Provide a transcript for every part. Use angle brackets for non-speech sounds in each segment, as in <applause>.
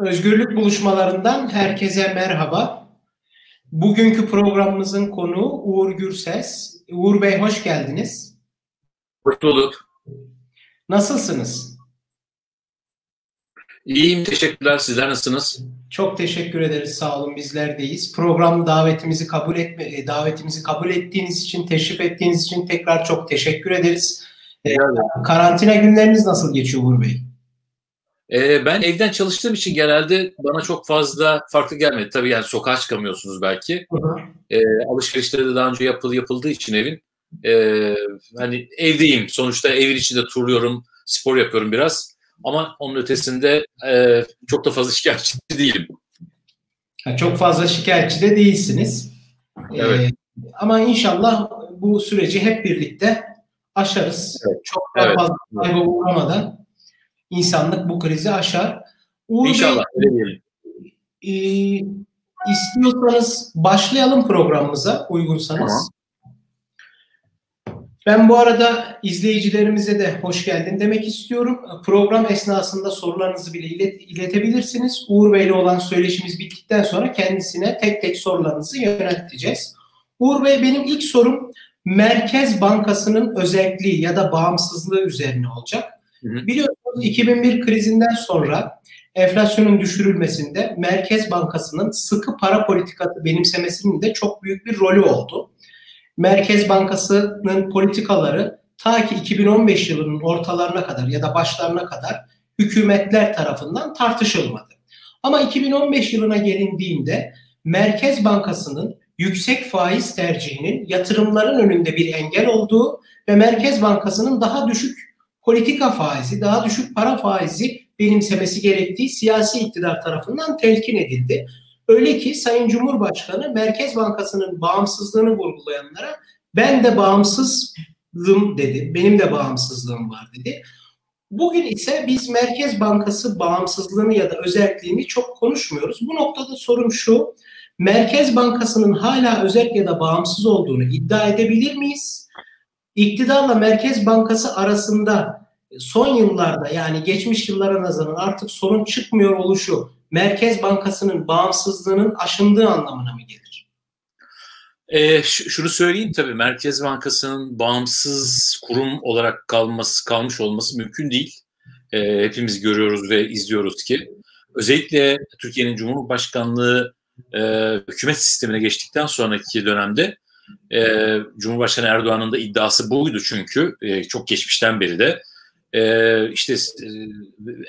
Özgürlük buluşmalarından herkese merhaba. Bugünkü programımızın konuğu Uğur Gürses. Uğur Bey hoş geldiniz. Hoş bulduk. Nasılsınız? İyiyim, teşekkürler. Sizler nasılsınız? Çok teşekkür ederiz. Sağ olun. Bizler deyiz. Program davetimizi kabul etme e, davetimizi kabul ettiğiniz için, teşrif ettiğiniz için tekrar çok teşekkür ederiz. Ee, karantina günleriniz nasıl geçiyor Uğur Bey? Ee, ben evden çalıştığım için genelde bana çok fazla farklı gelmedi. Tabii yani sokağa çıkamıyorsunuz belki. Ee, alışverişleri de daha önce yapıldı, yapıldığı için evin. Ee, hani evdeyim. Sonuçta evin içinde turluyorum, spor yapıyorum biraz. Ama onun ötesinde e, çok da fazla <laughs> şikayetçi değilim. Ha, çok fazla şikayetçi de değilsiniz. Evet. Ee, ama inşallah bu süreci hep birlikte aşarız. Evet. Çok daha evet. fazla kayba uğramadan insanlık bu krizi aşar. Uğur İnşallah. Bey, e, istiyorsanız başlayalım programımıza uygunsanız. Tamam. Ben bu arada izleyicilerimize de hoş geldin demek istiyorum. Program esnasında sorularınızı bile ilet, iletebilirsiniz. Uğur Bey ile olan söyleşimiz bittikten sonra kendisine tek tek sorularınızı yönelteceğiz. Uğur Bey benim ilk sorum Merkez Bankası'nın özelliği ya da bağımsızlığı üzerine olacak. Biliyorsunuz 2001 krizinden sonra enflasyonun düşürülmesinde Merkez Bankası'nın sıkı para politikası benimsemesinin de çok büyük bir rolü oldu. Merkez Bankası'nın politikaları ta ki 2015 yılının ortalarına kadar ya da başlarına kadar hükümetler tarafından tartışılmadı. Ama 2015 yılına gelindiğinde Merkez Bankası'nın yüksek faiz tercihinin yatırımların önünde bir engel olduğu ve Merkez Bankası'nın daha düşük politika faizi, daha düşük para faizi benimsemesi gerektiği siyasi iktidar tarafından telkin edildi. Öyle ki Sayın Cumhurbaşkanı Merkez Bankası'nın bağımsızlığını vurgulayanlara ben de bağımsızlığım dedi. Benim de bağımsızlığım var dedi. Bugün ise biz Merkez Bankası bağımsızlığını ya da özelliğini çok konuşmuyoruz. Bu noktada sorum şu. Merkez Bankası'nın hala özel ya da bağımsız olduğunu iddia edebilir miyiz? İktidarla Merkez Bankası arasında son yıllarda yani geçmiş yıllara nazaran artık sorun çıkmıyor oluşu Merkez Bankası'nın bağımsızlığının aşındığı anlamına mı gelir? E, şunu söyleyeyim tabii Merkez Bankası'nın bağımsız kurum olarak kalması kalmış olması mümkün değil. E, hepimiz görüyoruz ve izliyoruz ki özellikle Türkiye'nin Cumhurbaşkanlığı e, hükümet sistemine geçtikten sonraki dönemde e, Cumhurbaşkanı Erdoğan'ın da iddiası buydu çünkü e, çok geçmişten beri de e, işte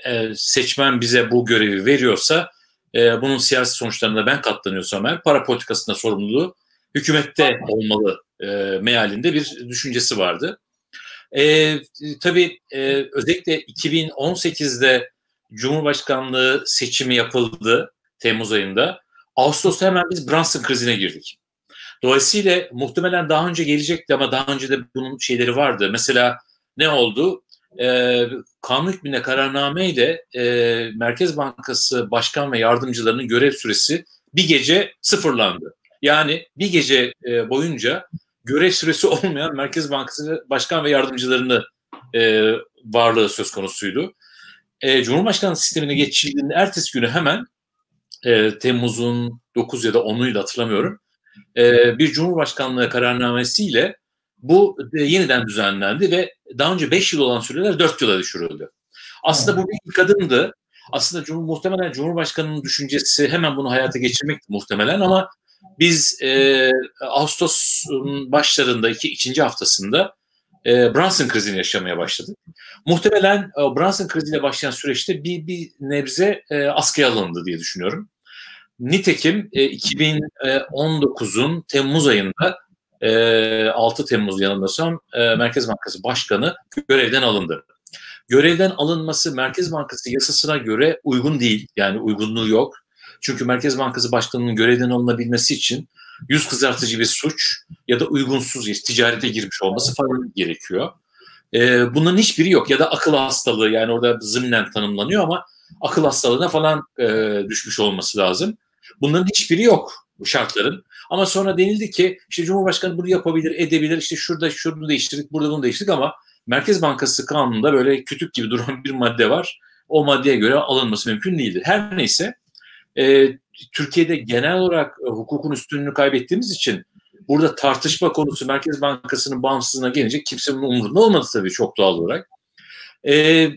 e, seçmen bize bu görevi veriyorsa e, bunun siyasi sonuçlarına ben katlanıyorsam eğer para politikasında sorumluluğu hükümette olmalı e, mealinde bir düşüncesi vardı. E, tabii e, özellikle 2018'de Cumhurbaşkanlığı seçimi yapıldı Temmuz ayında. Ağustos'ta hemen biz Brunson krizine girdik. Dolayısıyla muhtemelen daha önce gelecekti ama daha önce de bunun şeyleri vardı. Mesela ne oldu? E, kanun hükmünde kararnameyle e, Merkez Bankası Başkan ve Yardımcılarının görev süresi bir gece sıfırlandı. Yani bir gece e, boyunca görev süresi <laughs> olmayan Merkez Bankası Başkan ve Yardımcılarını e, varlığı söz konusuydu. E, Cumhurbaşkanlığı sistemine geçildiğinde ertesi günü hemen e, Temmuz'un 9 ya da 10'uyla hatırlamıyorum e, bir Cumhurbaşkanlığı kararnamesiyle bu e, yeniden düzenlendi ve daha önce 5 yıl olan süreler 4 yıla düşürüldü. Aslında bu bir ilk adımdı. Aslında Cumhur, muhtemelen Cumhurbaşkanı'nın düşüncesi hemen bunu hayata geçirmekti muhtemelen ama biz e, Ağustos'un başlarında iki, ikinci haftasında e, Brunson krizini yaşamaya başladık. Muhtemelen e, Brunson kriziyle başlayan süreçte bir, bir nebze e, askıya alındı diye düşünüyorum. Nitekim e, 2019'un Temmuz ayında 6 Temmuz yanılmıyorsam Merkez Bankası Başkanı görevden alındı. Görevden alınması Merkez Bankası yasasına göre uygun değil. Yani uygunluğu yok. Çünkü Merkez Bankası Başkanı'nın görevden alınabilmesi için yüz kızartıcı bir suç ya da uygunsuz ticarete girmiş olması falan gerekiyor. E, bunların hiçbiri yok ya da akıl hastalığı yani orada zımnen tanımlanıyor ama akıl hastalığına falan e, düşmüş olması lazım. Bunların hiçbiri yok bu şartların. Ama sonra denildi ki işte Cumhurbaşkanı bunu yapabilir, edebilir. İşte şurada şunu değiştirdik, burada bunu değiştirdik ama Merkez Bankası kanununda böyle kütük gibi <laughs> duran bir madde var. o maddeye göre alınması mümkün değildir. Her neyse e, Türkiye'de genel olarak e, hukukun üstünlüğünü kaybettiğimiz için burada tartışma konusu Merkez Bankası'nın bağımsızlığına gelince kimsenin umurunda olmadı tabii çok doğal olarak. E, e,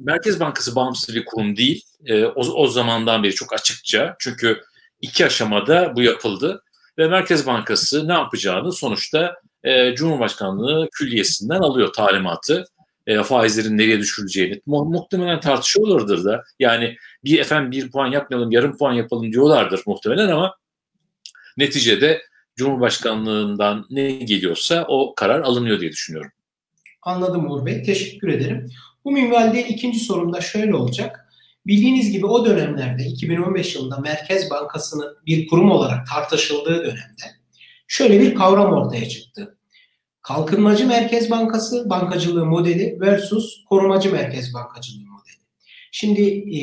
Merkez Bankası bağımsız bir kurum değil. E, o, o zamandan beri çok açıkça. Çünkü iki aşamada bu yapıldı. Ve Merkez Bankası ne yapacağını sonuçta e, Cumhurbaşkanlığı külliyesinden alıyor talimatı. E, faizlerin nereye düşürüleceğini mu- muhtemelen tartışıyorlardır da. Yani bir efendim bir puan yapmayalım, yarım puan yapalım diyorlardır muhtemelen ama neticede Cumhurbaşkanlığından ne geliyorsa o karar alınıyor diye düşünüyorum. Anladım Uğur Bey. Teşekkür ederim. Bu minvalde ikinci sorum da şöyle olacak. Bildiğiniz gibi o dönemlerde 2015 yılında Merkez Bankası'nın bir kurum olarak tartışıldığı dönemde şöyle bir kavram ortaya çıktı. Kalkınmacı Merkez Bankası bankacılığı modeli versus korumacı merkez bankacılığı modeli. Şimdi e,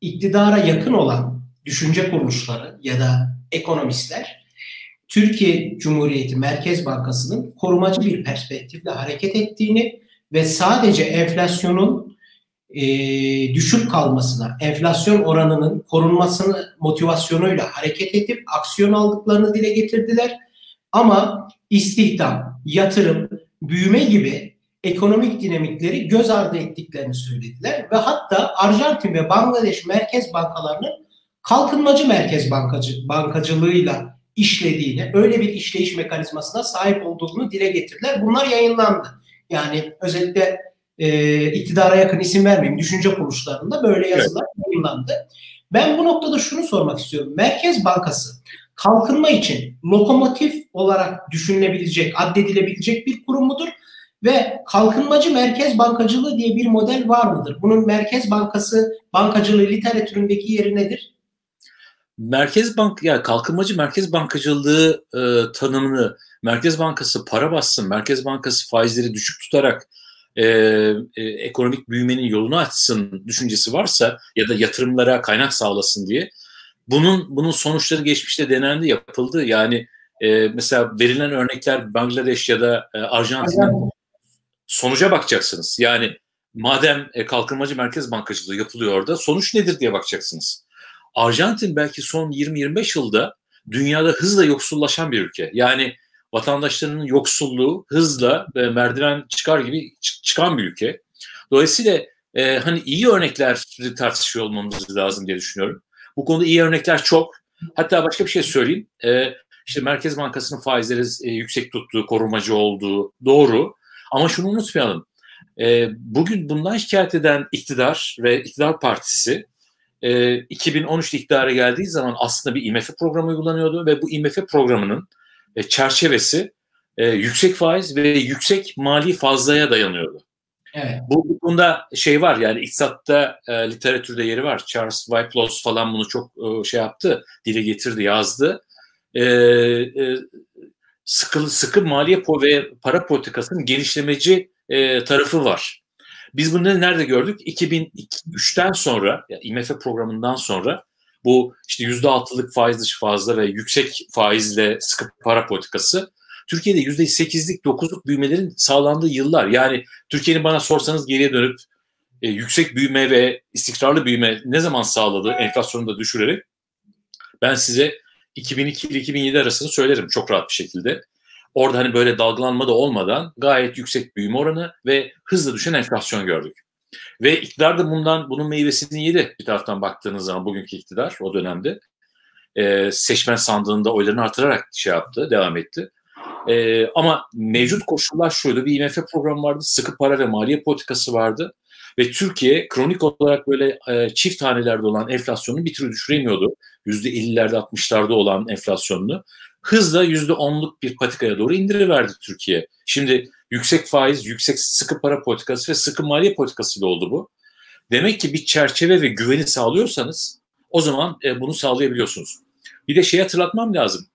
iktidara yakın olan düşünce kuruluşları ya da ekonomistler Türkiye Cumhuriyeti Merkez Bankası'nın korumacı bir perspektifle hareket ettiğini ve sadece enflasyonun e, düşük kalmasına, enflasyon oranının korunmasını motivasyonuyla hareket edip aksiyon aldıklarını dile getirdiler. Ama istihdam, yatırım, büyüme gibi ekonomik dinamikleri göz ardı ettiklerini söylediler ve hatta Arjantin ve Bangladeş merkez bankalarının kalkınmacı merkez bankacı, bankacılığıyla işlediğini, öyle bir işleyiş mekanizmasına sahip olduğunu dile getirdiler. Bunlar yayınlandı. Yani özellikle e, iktidara yakın isim vermeyeyim düşünce kuruluşlarında böyle yazılar evet. yayınlandı. Ben bu noktada şunu sormak istiyorum. Merkez Bankası kalkınma için lokomotif olarak düşünülebilecek, addedilebilecek bir kurum mudur? Ve kalkınmacı merkez bankacılığı diye bir model var mıdır? Bunun merkez bankası bankacılığı literatüründeki yeri nedir? Merkez Bank ya yani kalkınmacı merkez bankacılığı e, tanımını Merkez Bankası para bassın, Merkez Bankası faizleri düşük tutarak e, e, ekonomik büyümenin yolunu açsın düşüncesi varsa ya da yatırımlara kaynak sağlasın diye bunun bunun sonuçları geçmişte denendi, yapıldı. Yani e, mesela verilen örnekler Bangladeş ya da e, Arjantin'in sonuca bakacaksınız. Yani madem e, kalkınmacı merkez bankacılığı yapılıyor orada sonuç nedir diye bakacaksınız. Arjantin belki son 20-25 yılda dünyada hızla yoksullaşan bir ülke. Yani vatandaşlarının yoksulluğu hızla e, merdiven çıkar gibi çıkan bir ülke. Dolayısıyla e, hani iyi örnekleri tartışıyor olmamız lazım diye düşünüyorum. Bu konuda iyi örnekler çok. Hatta başka bir şey söyleyeyim. E, işte Merkez Bankası'nın faizleri e, yüksek tuttuğu, korumacı olduğu doğru. Ama şunu unutmayalım. E, bugün bundan şikayet eden iktidar ve iktidar partisi e, 2013 iktidara geldiği zaman aslında bir IMF programı uygulanıyordu ve bu IMF programının e, çerçevesi e, yüksek faiz ve yüksek mali fazlaya dayanıyordu. Evet. Bu bunda şey var yani iktisatta e, literatürde yeri var. Charles Wycliffe falan bunu çok e, şey yaptı, dile getirdi, yazdı. E, e, sıkı sıkı maliye ve para politikasının genişlemeci e, tarafı var. Biz bunu nerede gördük? 2003'ten sonra, yani IMF programından sonra bu işte yüzde altılık faiz dışı fazla ve yüksek faizle sıkı para politikası Türkiye'de yüzde sekizlik dokuzluk büyümelerin sağlandığı yıllar. Yani Türkiye'nin bana sorsanız geriye dönüp e, yüksek büyüme ve istikrarlı büyüme ne zaman sağladı enflasyonu da düşürerek ben size 2002 ile 2007 arasını söylerim çok rahat bir şekilde. Orada hani böyle dalgalanma da olmadan gayet yüksek büyüme oranı ve hızla düşen enflasyon gördük. Ve iktidar da bundan bunun meyvesini yedi bir taraftan baktığınız zaman bugünkü iktidar o dönemde. E, seçmen sandığında oylarını artırarak şey yaptı, devam etti. E, ama mevcut koşullar şuydu. Bir IMF programı vardı, sıkı para ve maliye politikası vardı. Ve Türkiye kronik olarak böyle e, çift hanelerde olan enflasyonu bir türlü düşüremiyordu. %50'lerde 60'larda olan enflasyonunu. Hızla %10'luk bir patikaya doğru indiriverdi Türkiye. Şimdi yüksek faiz, yüksek sıkı para politikası ve sıkı maliye politikası da oldu bu. Demek ki bir çerçeve ve güveni sağlıyorsanız o zaman e, bunu sağlayabiliyorsunuz. Bir de şey hatırlatmam lazım.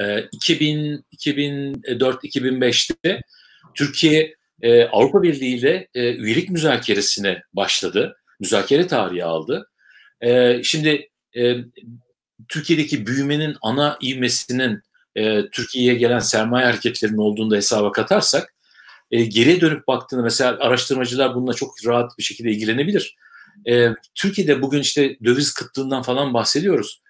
E, 2000, 2004-2005'te Türkiye e, Avrupa Birliği ile e, üyelik müzakeresine başladı. Müzakere tarihi aldı. E, şimdi e, Türkiye'deki büyümenin ana ivmesinin e, Türkiye'ye gelen sermaye hareketlerinin olduğunu da hesaba katarsak e, geriye dönüp baktığında mesela araştırmacılar bununla çok rahat bir şekilde ilgilenebilir. E, Türkiye'de bugün işte döviz kıtlığından falan bahsediyoruz.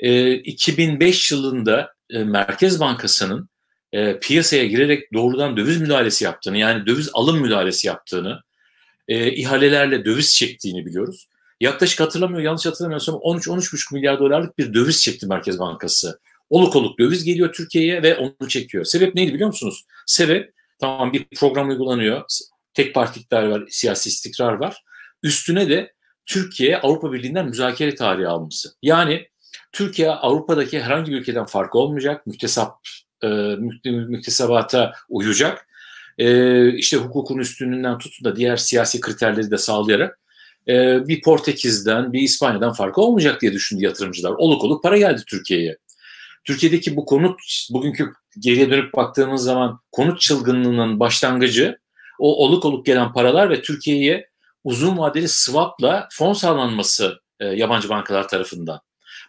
E, 2005 yılında e, Merkez Bankası'nın e, piyasaya girerek doğrudan döviz müdahalesi yaptığını yani döviz alım müdahalesi yaptığını, e, ihalelerle döviz çektiğini biliyoruz. Yaklaşık hatırlamıyor, yanlış hatırlamıyorsam 13-13,5 milyar dolarlık bir döviz çekti Merkez Bankası. Oluk oluk döviz geliyor Türkiye'ye ve onu çekiyor. Sebep neydi biliyor musunuz? Sebep tamam bir program uygulanıyor. Tek parti iktidar var, siyasi istikrar var. Üstüne de Türkiye Avrupa Birliği'nden müzakere tarihi alması. Yani Türkiye Avrupa'daki herhangi bir ülkeden farkı olmayacak. Müktesap e, müktesebata uyacak. E, işte hukukun üstünlüğünden tutun da diğer siyasi kriterleri de sağlayarak e, bir Portekiz'den, bir İspanya'dan farkı olmayacak diye düşündü yatırımcılar. Oluk oluk para geldi Türkiye'ye. Türkiye'deki bu konut, bugünkü geriye dönüp baktığımız zaman konut çılgınlığının başlangıcı o oluk oluk gelen paralar ve Türkiye'ye uzun vadeli swapla fon sağlanması e, yabancı bankalar tarafından.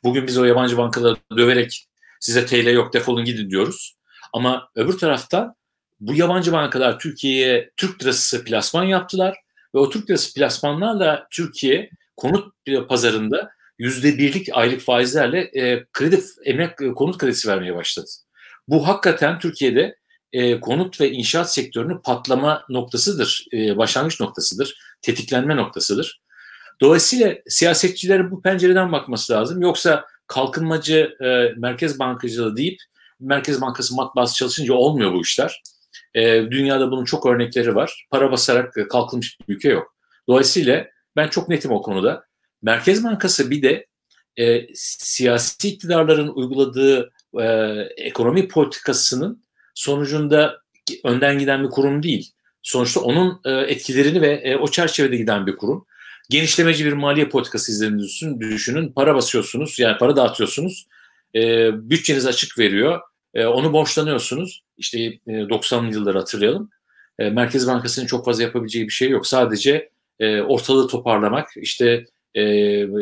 Bugün biz o yabancı bankaları döverek size TL yok defolun gidin diyoruz. Ama öbür taraftan bu yabancı bankalar Türkiye'ye Türk lirası plasman yaptılar ve o Türk lirası plasmanlarla Türkiye konut pazarında yüzde birlik aylık faizlerle e, kredi emlak e, konut kredisi vermeye başladı. Bu hakikaten Türkiye'de e, konut ve inşaat sektörünün patlama noktasıdır, e, başlangıç noktasıdır, tetiklenme noktasıdır. Dolayısıyla siyasetçilerin bu pencereden bakması lazım. Yoksa kalkınmacı e, merkez bankacılığı deyip Merkez Bankası matbaası çalışınca olmuyor bu işler. E, dünyada bunun çok örnekleri var. Para basarak kalkınmış bir ülke yok. Dolayısıyla ben çok netim o konuda. Merkez Bankası bir de e, siyasi iktidarların uyguladığı e, ekonomi politikasının sonucunda önden giden bir kurum değil. Sonuçta onun e, etkilerini ve e, o çerçevede giden bir kurum. Genişlemeci bir maliye politikası izlediğinizi düşünün. Para basıyorsunuz, yani para dağıtıyorsunuz. E, bütçeniz açık veriyor. E, onu borçlanıyorsunuz. İşte e, 90'lı yılları hatırlayalım. E, Merkez Bankası'nın çok fazla yapabileceği bir şey yok. Sadece e, ortalığı toparlamak, işte e,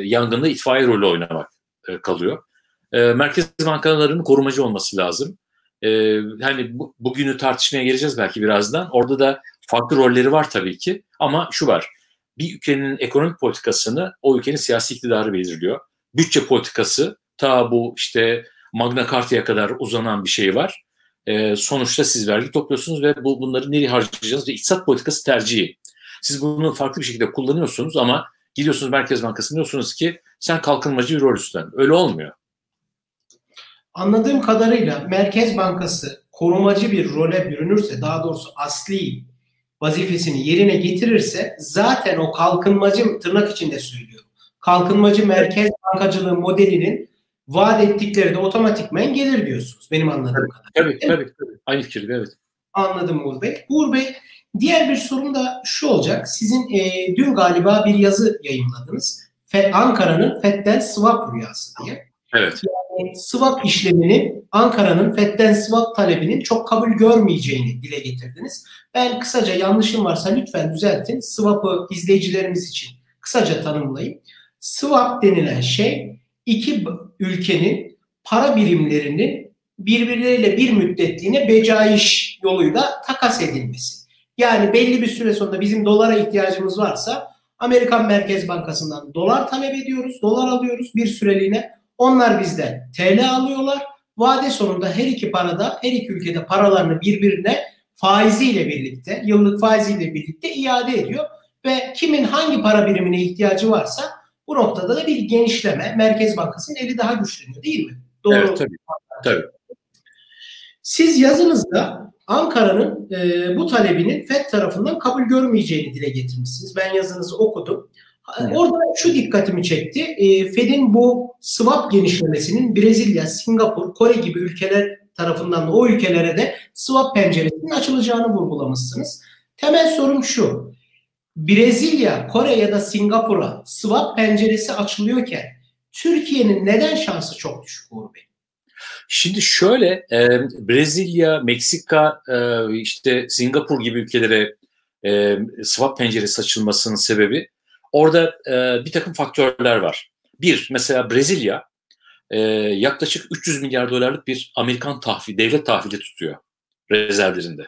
yangında itfaiye rolü oynamak e, kalıyor. E, merkez bankalarının korumacı olması lazım. E, hani bu, bugünü tartışmaya geleceğiz belki birazdan. Orada da farklı rolleri var tabii ki. Ama şu var. Bir ülkenin ekonomik politikasını o ülkenin siyasi iktidarı belirliyor. Bütçe politikası ta bu işte Magna Carta'ya kadar uzanan bir şey var. E, sonuçta siz vergi topluyorsunuz ve bu bunları nereye harcayacağınız ve iktisat politikası tercihi. Siz bunu farklı bir şekilde kullanıyorsunuz ama gidiyorsunuz Merkez Bankası'na diyorsunuz ki sen kalkınmacı bir rol üstlen. Öyle olmuyor. Anladığım kadarıyla Merkez Bankası korumacı bir role bürünürse daha doğrusu asli vazifesini yerine getirirse zaten o kalkınmacı tırnak içinde söylüyorum. Kalkınmacı merkez bankacılığı modelinin vaat ettikleri de otomatikmen gelir diyorsunuz benim anladığım kadarıyla. Tabii tabii, tabii. Aynı fikirde evet. Anladım Uğur Bey. Uğur Bey diğer bir sorum da şu olacak. Sizin e, dün galiba bir yazı yayınladınız. Ankara'nın FED'den swap rüyası diye. Evet. Yani swap işleminin Ankara'nın FED'den swap talebinin çok kabul görmeyeceğini dile getirdiniz. Ben kısaca yanlışım varsa lütfen düzeltin. Swap'ı izleyicilerimiz için kısaca tanımlayayım. Swap denilen şey iki ülkenin para birimlerinin birbirleriyle bir müddetliğine becaiş yoluyla takas edilmesi. Yani belli bir süre sonunda bizim dolara ihtiyacımız varsa Amerikan Merkez Bankası'ndan dolar talep ediyoruz, dolar alıyoruz bir süreliğine. Onlar bizden TL alıyorlar. Vade sonunda her iki parada, her iki ülkede paralarını birbirine faiziyle birlikte, yıllık faiziyle birlikte iade ediyor. Ve kimin hangi para birimine ihtiyacı varsa bu noktada da bir genişleme, Merkez Bankası'nın eli daha güçleniyor değil mi? Doğru. Evet, tabii. tabii. Siz yazınızda Ankara'nın e, bu talebinin FED tarafından kabul görmeyeceğini dile getirmişsiniz. Ben yazınızı okudum. Evet. Orada şu dikkatimi çekti. E, Fed'in bu swap genişlemesinin Brezilya, Singapur, Kore gibi ülkeler tarafından da o ülkelere de swap penceresinin açılacağını vurgulamışsınız. Temel sorum şu. Brezilya, Kore ya da Singapur'a swap penceresi açılıyorken Türkiye'nin neden şansı çok düşük Uğur Bey? Şimdi şöyle e, Brezilya, Meksika, e, işte Singapur gibi ülkelere e, swap penceresi açılmasının sebebi orada e, bir takım faktörler var. Bir, mesela Brezilya e, yaklaşık 300 milyar dolarlık bir Amerikan tahvil, devlet tahvili tutuyor rezervlerinde.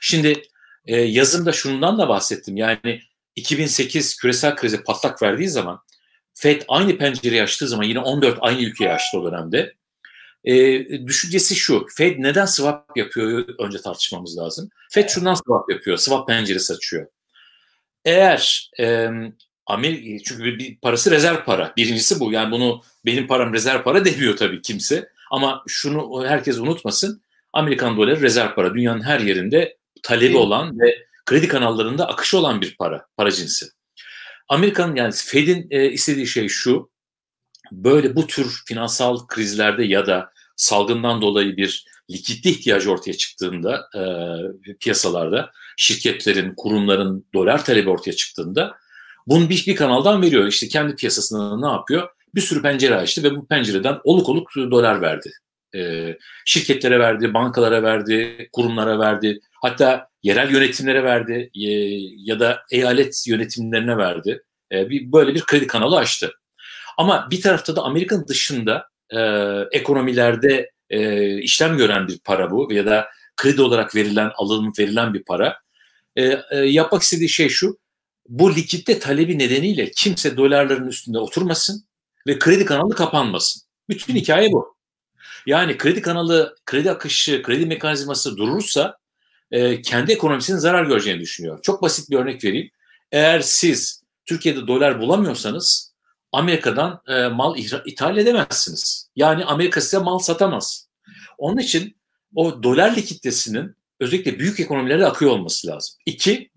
Şimdi e, yazımda şundan da bahsettim. Yani 2008 küresel krizi patlak verdiği zaman FED aynı pencereyi açtığı zaman yine 14 aynı ülkeyi açtı o dönemde. E, düşüncesi şu, Fed neden swap yapıyor önce tartışmamız lazım. Fed şundan swap yapıyor, swap penceresi açıyor. Eğer e, Amerika, çünkü bir, bir parası rezerv para. Birincisi bu. Yani bunu benim param rezerv para demiyor tabii kimse. Ama şunu herkes unutmasın. Amerikan doları rezerv para. Dünyanın her yerinde talebi olan ve kredi kanallarında akışı olan bir para, para cinsi. Amerikan yani Fed'in e, istediği şey şu. Böyle bu tür finansal krizlerde ya da salgından dolayı bir likidite ihtiyacı ortaya çıktığında e, piyasalarda şirketlerin, kurumların dolar talebi ortaya çıktığında bunu bir, bir kanaldan veriyor. İşte kendi piyasasında ne yapıyor? Bir sürü pencere açtı ve bu pencereden oluk oluk dolar verdi. E, şirketlere verdi, bankalara verdi, kurumlara verdi. Hatta yerel yönetimlere verdi e, ya da eyalet yönetimlerine verdi. E, bir, böyle bir kredi kanalı açtı. Ama bir tarafta da Amerika'nın dışında e, ekonomilerde e, işlem gören bir para bu ya da kredi olarak verilen, alınıp verilen bir para. E, e, yapmak istediği şey şu, bu likitte talebi nedeniyle kimse dolarların üstünde oturmasın ve kredi kanalı kapanmasın. Bütün hikaye bu. Yani kredi kanalı, kredi akışı, kredi mekanizması durursa e, kendi ekonomisinin zarar göreceğini düşünüyor. Çok basit bir örnek vereyim. Eğer siz Türkiye'de dolar bulamıyorsanız Amerika'dan e, mal ithal edemezsiniz. Yani Amerika size mal satamaz. Onun için o dolar likiditesinin özellikle büyük ekonomilere akıyor olması lazım. İki,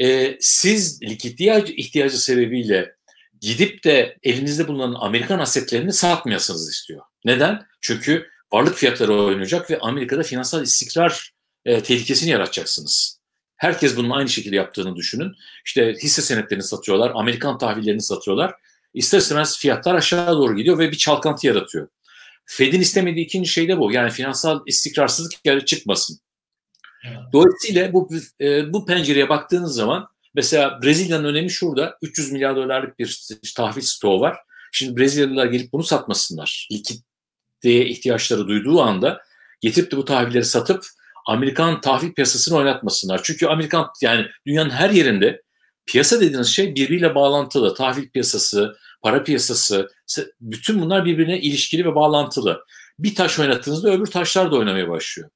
e, siz likidite ihtiyacı sebebiyle gidip de elinizde bulunan Amerikan asetlerini satmayasınız istiyor. Neden? Çünkü varlık fiyatları oynayacak ve Amerika'da finansal istikrar e, tehlikesini yaratacaksınız. Herkes bunun aynı şekilde yaptığını düşünün. İşte hisse senetlerini satıyorlar, Amerikan tahvillerini satıyorlar. İster istemez fiyatlar aşağı doğru gidiyor ve bir çalkantı yaratıyor. Fed'in istemediği ikinci şey de bu. Yani finansal istikrarsızlık yani çıkmasın. Dolayısıyla bu e, bu pencereye baktığınız zaman mesela Brezilya'nın önemi şurada. 300 milyar dolarlık bir tahvil stoğu var. Şimdi Brezilyalılar gelip bunu satmasınlar. Likiditeye ihtiyaçları duyduğu anda getirip de bu tahvilleri satıp Amerikan tahvil piyasasını oynatmasınlar. Çünkü Amerikan yani dünyanın her yerinde piyasa dediğiniz şey birbiriyle bağlantılı. Tahvil piyasası, para piyasası, bütün bunlar birbirine ilişkili ve bağlantılı. Bir taş oynattığınızda öbür taşlar da oynamaya başlıyor.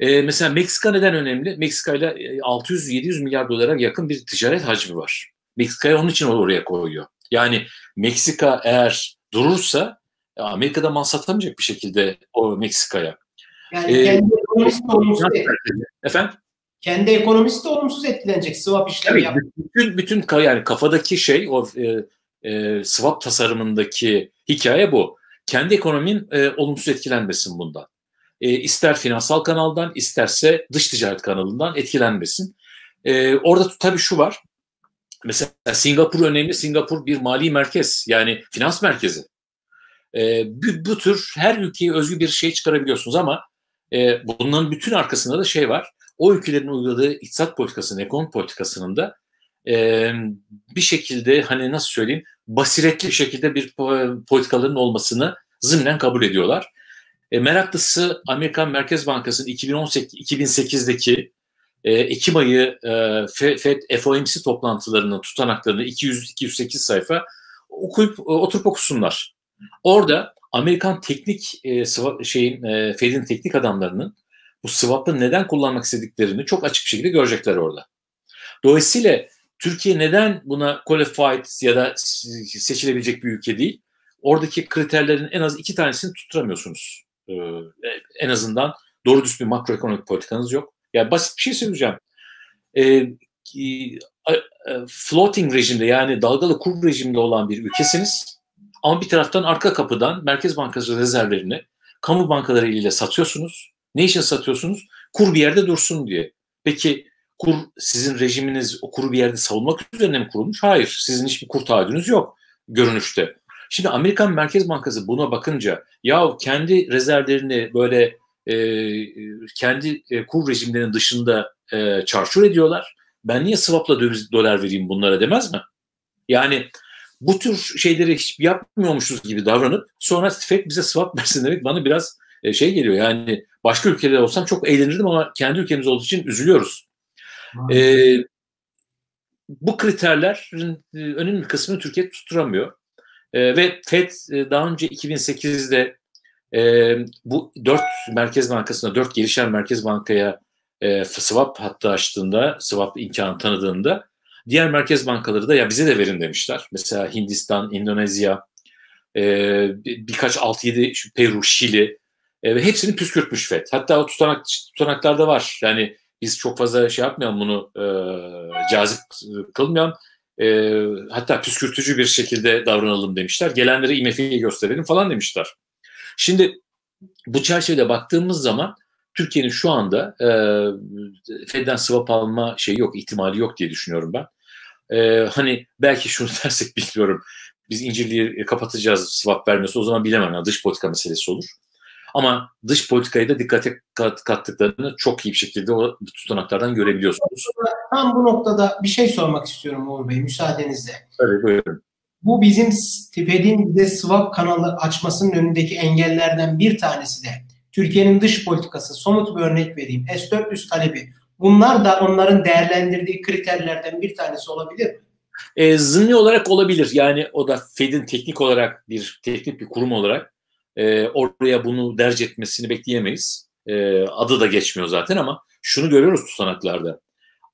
Ee, mesela Meksika neden önemli? Meksika ile 600-700 milyar dolara yakın bir ticaret hacmi var. Meksika'yı onun için oraya koyuyor. Yani Meksika eğer durursa Amerika'da mal satamayacak bir şekilde o Meksika'ya. Yani ee, kendi ekonomisi de olumsuz Efendim? Kendi ekonomisi de olumsuz etkilenecek swap işlemi evet, bütün, bütün yani kafadaki şey o e, e, swap tasarımındaki hikaye bu. Kendi ekonomin e, olumsuz etkilenmesin bundan. E, ister finansal kanaldan isterse dış ticaret kanalından etkilenmesin. E, orada tabii şu var. Mesela Singapur önemli. Singapur bir mali merkez yani finans merkezi. E, bu, bu tür her ülkeye özgü bir şey çıkarabiliyorsunuz ama e, bunların bütün arkasında da şey var. O ülkelerin uyguladığı iktisat politikasının, ekonomi politikasının da e, bir şekilde hani nasıl söyleyeyim basiretli bir şekilde bir politikaların olmasını zımnen kabul ediyorlar. E, meraklısı Amerikan Merkez Bankası'nın 2018 2008'deki e, Ekim ayı e, FED FOMC toplantılarının tutanaklarını 200-208 sayfa okuyup e, oturup okusunlar. Orada Amerikan teknik e, şeyin e, Fed'in teknik adamlarının bu swap'ı neden kullanmak istediklerini çok açık bir şekilde görecekler orada. Dolayısıyla Türkiye neden buna qualified ya da seçilebilecek bir ülke değil? Oradaki kriterlerin en az iki tanesini tutturamıyorsunuz. Ee, en azından doğru düz bir makroekonomik politikanız yok. Yani basit bir şey söyleyeceğim. Ee, floating rejimde yani dalgalı kur rejimde olan bir ülkesiniz. Ama bir taraftan arka kapıdan Merkez Bankası rezervlerini kamu bankaları ile satıyorsunuz. Ne için satıyorsunuz? Kur bir yerde dursun diye. Peki kur sizin rejiminiz o kuru bir yerde savunmak üzerine mi kurulmuş? Hayır. Sizin hiçbir kur taahhüdünüz yok görünüşte. Şimdi Amerikan Merkez Bankası buna bakınca ya kendi rezervlerini böyle e, kendi e, kur rejimlerinin dışında e, çarçur ediyorlar. Ben niye swapla döviz dolar vereyim bunlara demez mi? Yani bu tür şeyleri hiç yapmıyormuşuz gibi davranıp sonra FED bize swap <laughs> versin demek bana biraz e, şey geliyor. Yani başka ülkelerde olsam çok eğlenirdim ama kendi ülkemiz olduğu için üzülüyoruz. Ee, bu kriterlerin e, önemli bir kısmını Türkiye tutturamıyor. E, ve FED e, daha önce 2008'de e, bu dört Merkez Bankası'na, dört gelişen Merkez Bankaya e, swap hattı açtığında, swap imkanı tanıdığında diğer merkez bankaları da ya bize de verin demişler. Mesela Hindistan, Endonezya, e, birkaç 6-7 Peru, Şili e, ve hepsini püskürtmüş FED. Hatta o tutanak, tutanaklarda var. Yani biz çok fazla şey yapmayalım bunu e, cazip kılmayalım. E, hatta püskürtücü bir şekilde davranalım demişler. Gelenleri IMF'ye gösterelim falan demişler. Şimdi bu çerçevede baktığımız zaman Türkiye'nin şu anda e, Fed'den swap alma şeyi yok, ihtimali yok diye düşünüyorum ben. E, hani belki şunu <laughs> dersek bilmiyorum. Biz incirliği kapatacağız swap vermesi o zaman bilemem. Yani dış politika meselesi olur. Ama dış politikayı da dikkate kat, kattıklarını çok iyi bir şekilde o tutanaklardan görebiliyorsunuz. Tam bu noktada bir şey sormak istiyorum Uğur Bey müsaadenizle. Tabii buyurun. Bu bizim Fed'in bize swap kanalı açmasının önündeki engellerden bir tanesi de Türkiye'nin dış politikası. Somut bir örnek vereyim. S-400 talebi. Bunlar da onların değerlendirdiği kriterlerden bir tanesi olabilir mi? E, zımni olarak olabilir. Yani o da Fed'in teknik olarak bir teknik bir kurum olarak e, oraya bunu derc etmesini bekleyemeyiz. E, adı da geçmiyor zaten ama şunu görüyoruz tutanaklarda.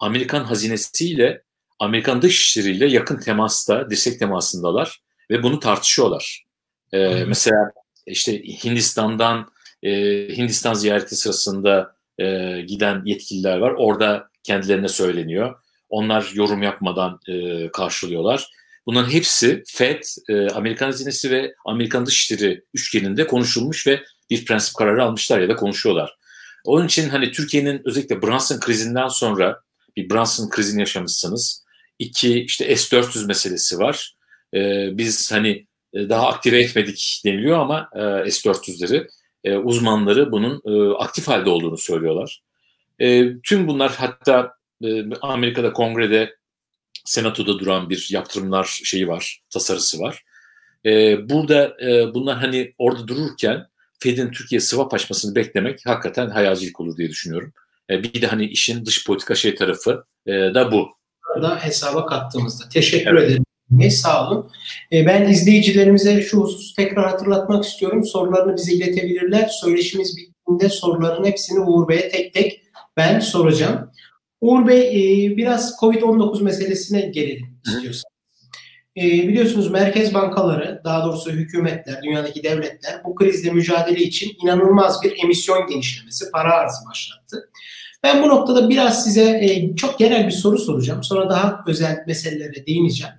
Amerikan hazinesiyle Amerikan dışişleriyle yakın temasta, dirsek temasındalar ve bunu tartışıyorlar. E, mesela işte Hindistan'dan e, Hindistan ziyareti sırasında e, giden yetkililer var. Orada kendilerine söyleniyor. Onlar yorum yapmadan e, karşılıyorlar. Bunların hepsi FED, e, Amerikan hazinesi ve Amerikan Dışişleri üçgeninde konuşulmuş ve bir prensip kararı almışlar ya da konuşuyorlar. Onun için hani Türkiye'nin özellikle Brunson krizinden sonra bir Brunson krizini yaşamışsınız. İki işte S-400 meselesi var. E, biz hani e, daha aktive etmedik deniliyor ama e, S-400'leri e, uzmanları bunun e, aktif halde olduğunu söylüyorlar. E, tüm bunlar hatta e, Amerika'da kongrede senatoda duran bir yaptırımlar şeyi var, tasarısı var. E, burada e, bunlar hani orada dururken Fed'in Türkiye swap açmasını beklemek hakikaten hayalcilik olur diye düşünüyorum. E, bir de hani işin dış politika şey tarafı e, da bu. Da hesaba kattığımızda. Teşekkür evet. ederim. Ne sağ olun. E, ben izleyicilerimize şu hususu tekrar hatırlatmak istiyorum. Sorularını bize iletebilirler. Söyleşimiz bittiğinde soruların hepsini Uğur Bey'e tek tek ben soracağım. Uğur Bey e, biraz Covid-19 meselesine gelelim istiyorsanız. E, biliyorsunuz merkez bankaları, daha doğrusu hükümetler, dünyadaki devletler bu krizle mücadele için inanılmaz bir emisyon genişlemesi, para arzı başlattı. Ben bu noktada biraz size e, çok genel bir soru soracağım. Sonra daha özel meselelere değineceğim.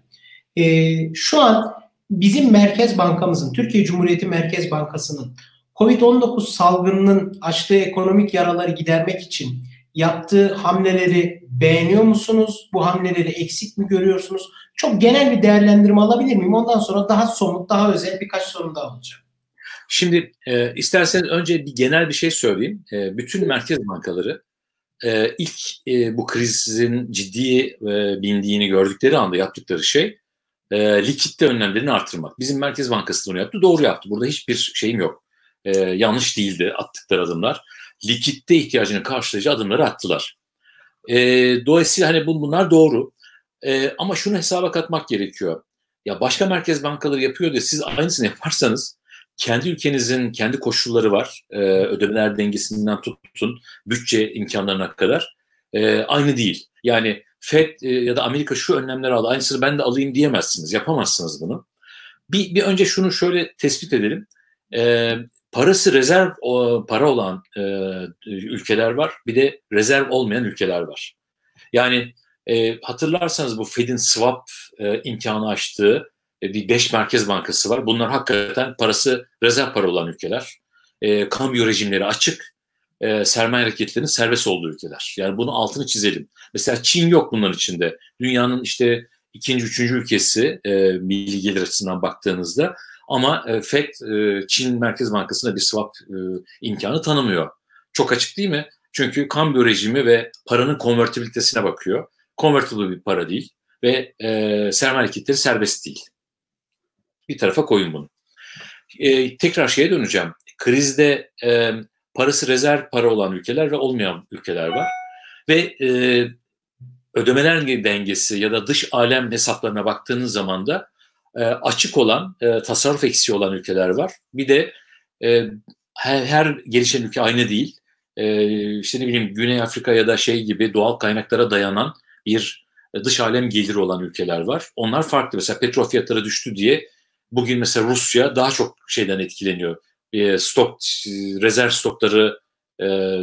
Şu an bizim Merkez Bankamızın, Türkiye Cumhuriyeti Merkez Bankası'nın Covid-19 salgınının açtığı ekonomik yaraları gidermek için yaptığı hamleleri beğeniyor musunuz? Bu hamleleri eksik mi görüyorsunuz? Çok genel bir değerlendirme alabilir miyim? Ondan sonra daha somut, daha özel birkaç sorum daha olacak. Şimdi e, isterseniz önce bir genel bir şey söyleyeyim. E, bütün merkez bankaları e, ilk e, bu krizin ciddi e, bindiğini gördükleri anda yaptıkları şey e, likitte önlemlerini artırmak. Bizim Merkez Bankası bunu yaptı, doğru yaptı. Burada hiçbir şeyim yok. E, yanlış değildi attıkları adımlar likitte ihtiyacını karşılayıcı adımları attılar. E, dolayısıyla hani bunlar doğru. E, ama şunu hesaba katmak gerekiyor. Ya başka merkez bankaları yapıyor diye siz aynısını yaparsanız kendi ülkenizin kendi koşulları var. E, ödemeler dengesinden tutun bütçe imkanlarına kadar. E, aynı değil. Yani FED e, ya da Amerika şu önlemler aldı. Aynısını ben de alayım diyemezsiniz. Yapamazsınız bunu. Bir, bir önce şunu şöyle tespit edelim. E, parası rezerv para olan e, ülkeler var. Bir de rezerv olmayan ülkeler var. Yani e, hatırlarsanız bu Fed'in swap e, imkanı açtığı bir beş merkez bankası var. Bunlar hakikaten parası rezerv para olan ülkeler. E, kambiyo rejimleri açık. E, sermaye hareketlerinin serbest olduğu ülkeler. Yani bunu altını çizelim. Mesela Çin yok bunların içinde. Dünyanın işte ikinci, üçüncü ülkesi e, milli gelir açısından baktığınızda ama e, FED e, Çin Merkez Bankası'na bir swap e, imkanı tanımıyor. Çok açık değil mi? Çünkü kambiyo rejimi ve paranın konvertibilitesine bakıyor. Convertible bir para değil ve sermaye hareketleri serbest değil. Bir tarafa koyun bunu. Tekrar şeye döneceğim. Krizde parası rezerv para olan ülkeler ve olmayan ülkeler var. Ve e, ödemeler dengesi ya da dış alem hesaplarına baktığınız zaman da e, açık olan, e, tasarruf eksiği olan ülkeler var. Bir de e, her, gelişen ülke aynı değil. E, işte ne bileyim Güney Afrika ya da şey gibi doğal kaynaklara dayanan bir dış alem geliri olan ülkeler var. Onlar farklı. Mesela petrol fiyatları düştü diye bugün mesela Rusya daha çok şeyden etkileniyor. Stok rezerv stokları,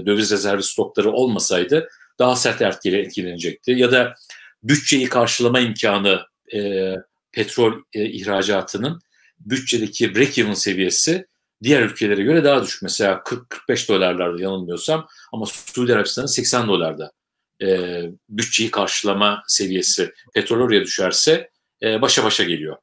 döviz rezervi stokları olmasaydı daha sert etkilenecekti. Ya da bütçeyi karşılama imkanı petrol e, ihracatının bütçedeki break-even seviyesi diğer ülkelere göre daha düşük. Mesela 40-45 dolarlarda yanılmıyorsam ama Suudi Arabistan'ın 80 dolarda e, bütçeyi karşılama seviyesi petrol oraya düşerse e, başa başa geliyor.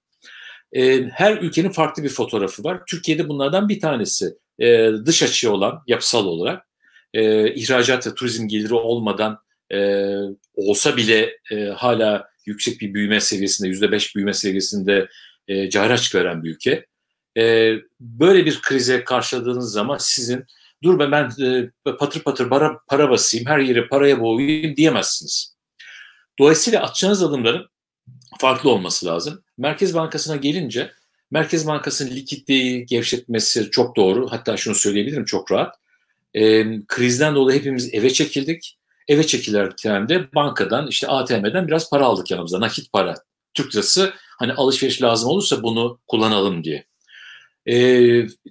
E, her ülkenin farklı bir fotoğrafı var. Türkiye'de bunlardan bir tanesi e, dış açı olan yapısal olarak e, ihracat ve turizm geliri olmadan e, olsa bile e, hala yüksek bir büyüme seviyesinde, yüzde beş büyüme seviyesinde e, cari açık veren bir ülke. E, böyle bir krize karşıladığınız zaman sizin dur be ben e, patır patır para, para basayım, her yere paraya boğayım diyemezsiniz. Dolayısıyla atacağınız adımların farklı olması lazım. Merkez Bankası'na gelince Merkez Bankası'nın likiditeyi gevşetmesi çok doğru. Hatta şunu söyleyebilirim çok rahat. E, krizden dolayı hepimiz eve çekildik. Eve çekilirken de bankadan işte ATM'den biraz para aldık yanımıza. Nakit para. Türk lirası hani alışveriş lazım olursa bunu kullanalım diye. E,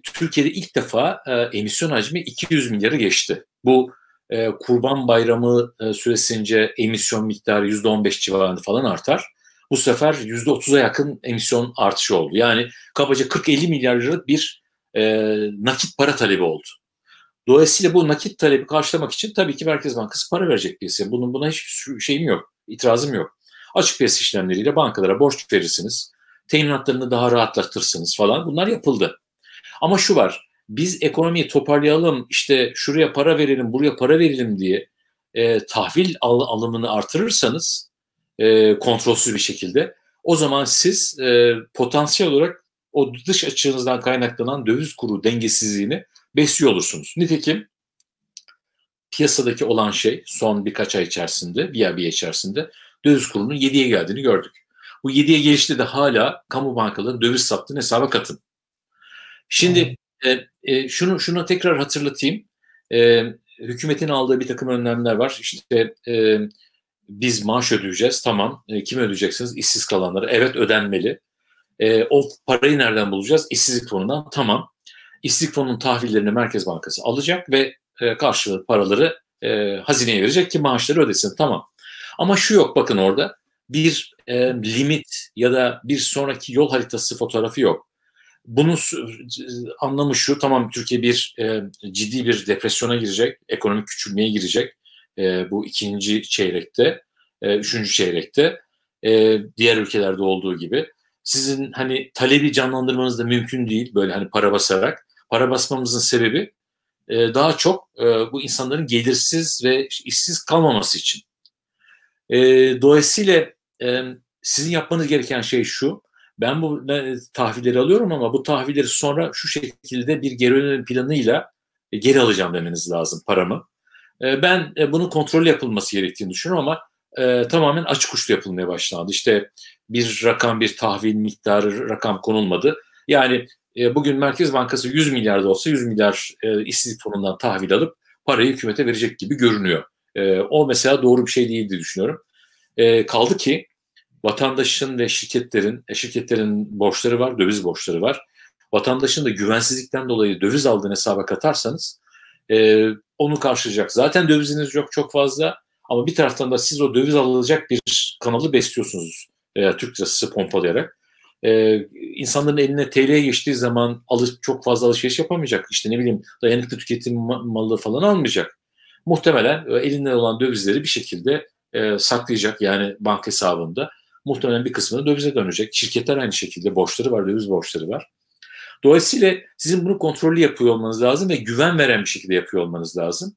Türkiye'de ilk defa e, emisyon hacmi 200 milyarı geçti. Bu e, Kurban Bayramı e, süresince emisyon miktarı %15 civarında falan artar. Bu sefer %30'a yakın emisyon artışı oldu. Yani kabaca 40-50 milyar liralık bir e, nakit para talebi oldu. Dolayısıyla bu nakit talebi karşılamak için tabii ki Merkez Bankası para verecek piyasaya. Bunun buna hiç şeyim yok, itirazım yok. Açık piyasa işlemleriyle bankalara borç verirsiniz, teminatlarını daha rahatlatırsınız falan. Bunlar yapıldı. Ama şu var, biz ekonomiyi toparlayalım, işte şuraya para verelim, buraya para verelim diye e, tahvil al, alımını artırırsanız e, kontrolsüz bir şekilde o zaman siz e, potansiyel olarak o dış açığınızdan kaynaklanan döviz kuru dengesizliğini besliyor olursunuz. Nitekim piyasadaki olan şey son birkaç ay içerisinde, bir ay bir ay içerisinde döviz kurunun 7'ye geldiğini gördük. Bu 7'ye gelişte de hala kamu bankalarının döviz sattığını hesaba katın. Şimdi e, e, şunu şunu tekrar hatırlatayım. E, hükümetin aldığı bir takım önlemler var. İşte e, biz maaş ödeyeceğiz. Tamam. E, kim ödeyeceksiniz? İşsiz kalanları. Evet ödenmeli. E, o parayı nereden bulacağız? İşsizlik fonundan. Tamam. İşsizlik fonunun tahvillerini Merkez Bankası alacak ve e, karşılığı paraları e, hazineye verecek ki maaşları ödesin. Tamam. Ama şu yok bakın orada. Bir e, limit ya da bir sonraki yol haritası fotoğrafı yok. Bunun anlamı şu, tamam Türkiye bir e, ciddi bir depresyona girecek, ekonomik küçülmeye girecek e, bu ikinci çeyrekte, e, üçüncü çeyrekte e, diğer ülkelerde olduğu gibi. Sizin hani talebi canlandırmanız da mümkün değil böyle hani para basarak. Para basmamızın sebebi e, daha çok e, bu insanların gelirsiz ve işsiz kalmaması için. E, dolayısıyla e, sizin yapmanız gereken şey şu. Ben bu tahvilleri alıyorum ama bu tahvilleri sonra şu şekilde bir geri ödeme planıyla e, geri alacağım demeniz lazım paramı. E, ben e, bunun kontrol yapılması gerektiğini düşünüyorum ama e, tamamen açık uçlu yapılmaya başlandı. İşte bir rakam, bir tahvil miktarı rakam konulmadı. Yani e, bugün Merkez Bankası 100 milyar da olsa 100 milyar e, işsizlik fonundan tahvil alıp parayı hükümete verecek gibi görünüyor. E, o mesela doğru bir şey değil diye düşünüyorum. E, kaldı ki vatandaşın ve şirketlerin, e, şirketlerin borçları var, döviz borçları var. Vatandaşın da güvensizlikten dolayı döviz aldığını hesaba katarsanız e, onu karşılayacak. Zaten döviziniz yok çok fazla ama bir taraftan da siz o döviz alacak bir kanalı besliyorsunuz e, Türk lirası pompalayarak. E, insanların eline TL geçtiği zaman alış, çok fazla alışveriş yapamayacak. İşte ne bileyim dayanıklı tüketim malı falan almayacak. Muhtemelen e, elinde olan dövizleri bir şekilde e, saklayacak yani banka hesabında. Muhtemelen bir kısmını dövize dönecek. Şirketler aynı şekilde borçları var, döviz borçları var. Dolayısıyla sizin bunu kontrollü yapıyor olmanız lazım ve güven veren bir şekilde yapıyor olmanız lazım.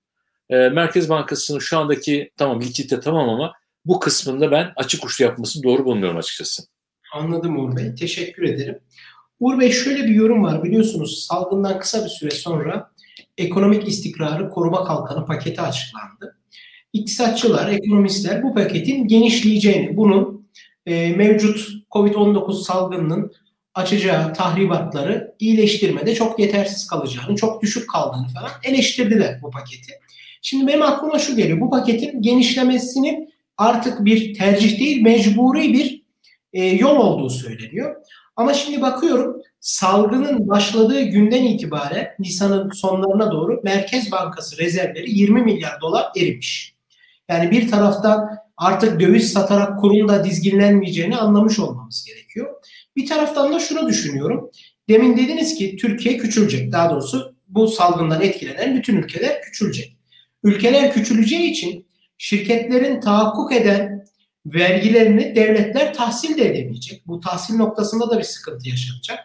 E, Merkez Bankası'nın şu andaki tamam likidite tamam ama bu kısmında ben açık uçlu yapmasını doğru bulmuyorum açıkçası. Anladım Uğur Bey. Teşekkür ederim. Uğur Bey şöyle bir yorum var. Biliyorsunuz salgından kısa bir süre sonra ekonomik istikrarı koruma kalkanı paketi açıklandı. iktisatçılar, ekonomistler bu paketin genişleyeceğini, bunun e, mevcut COVID-19 salgınının açacağı tahribatları iyileştirmede çok yetersiz kalacağını, çok düşük kaldığını falan eleştirdiler bu paketi. Şimdi benim aklıma şu geliyor. Bu paketin genişlemesinin artık bir tercih değil, mecburi bir e, yol olduğu söyleniyor. Ama şimdi bakıyorum salgının başladığı günden itibaren Nisan'ın sonlarına doğru Merkez Bankası rezervleri 20 milyar dolar erimiş. Yani bir taraftan artık döviz satarak kurun da dizginlenmeyeceğini anlamış olmamız gerekiyor. Bir taraftan da şunu düşünüyorum. Demin dediniz ki Türkiye küçülecek. Daha doğrusu bu salgından etkilenen bütün ülkeler küçülecek. Ülkeler küçüleceği için şirketlerin tahakkuk eden vergilerini devletler tahsil de edemeyecek. Bu tahsil noktasında da bir sıkıntı yaşanacak.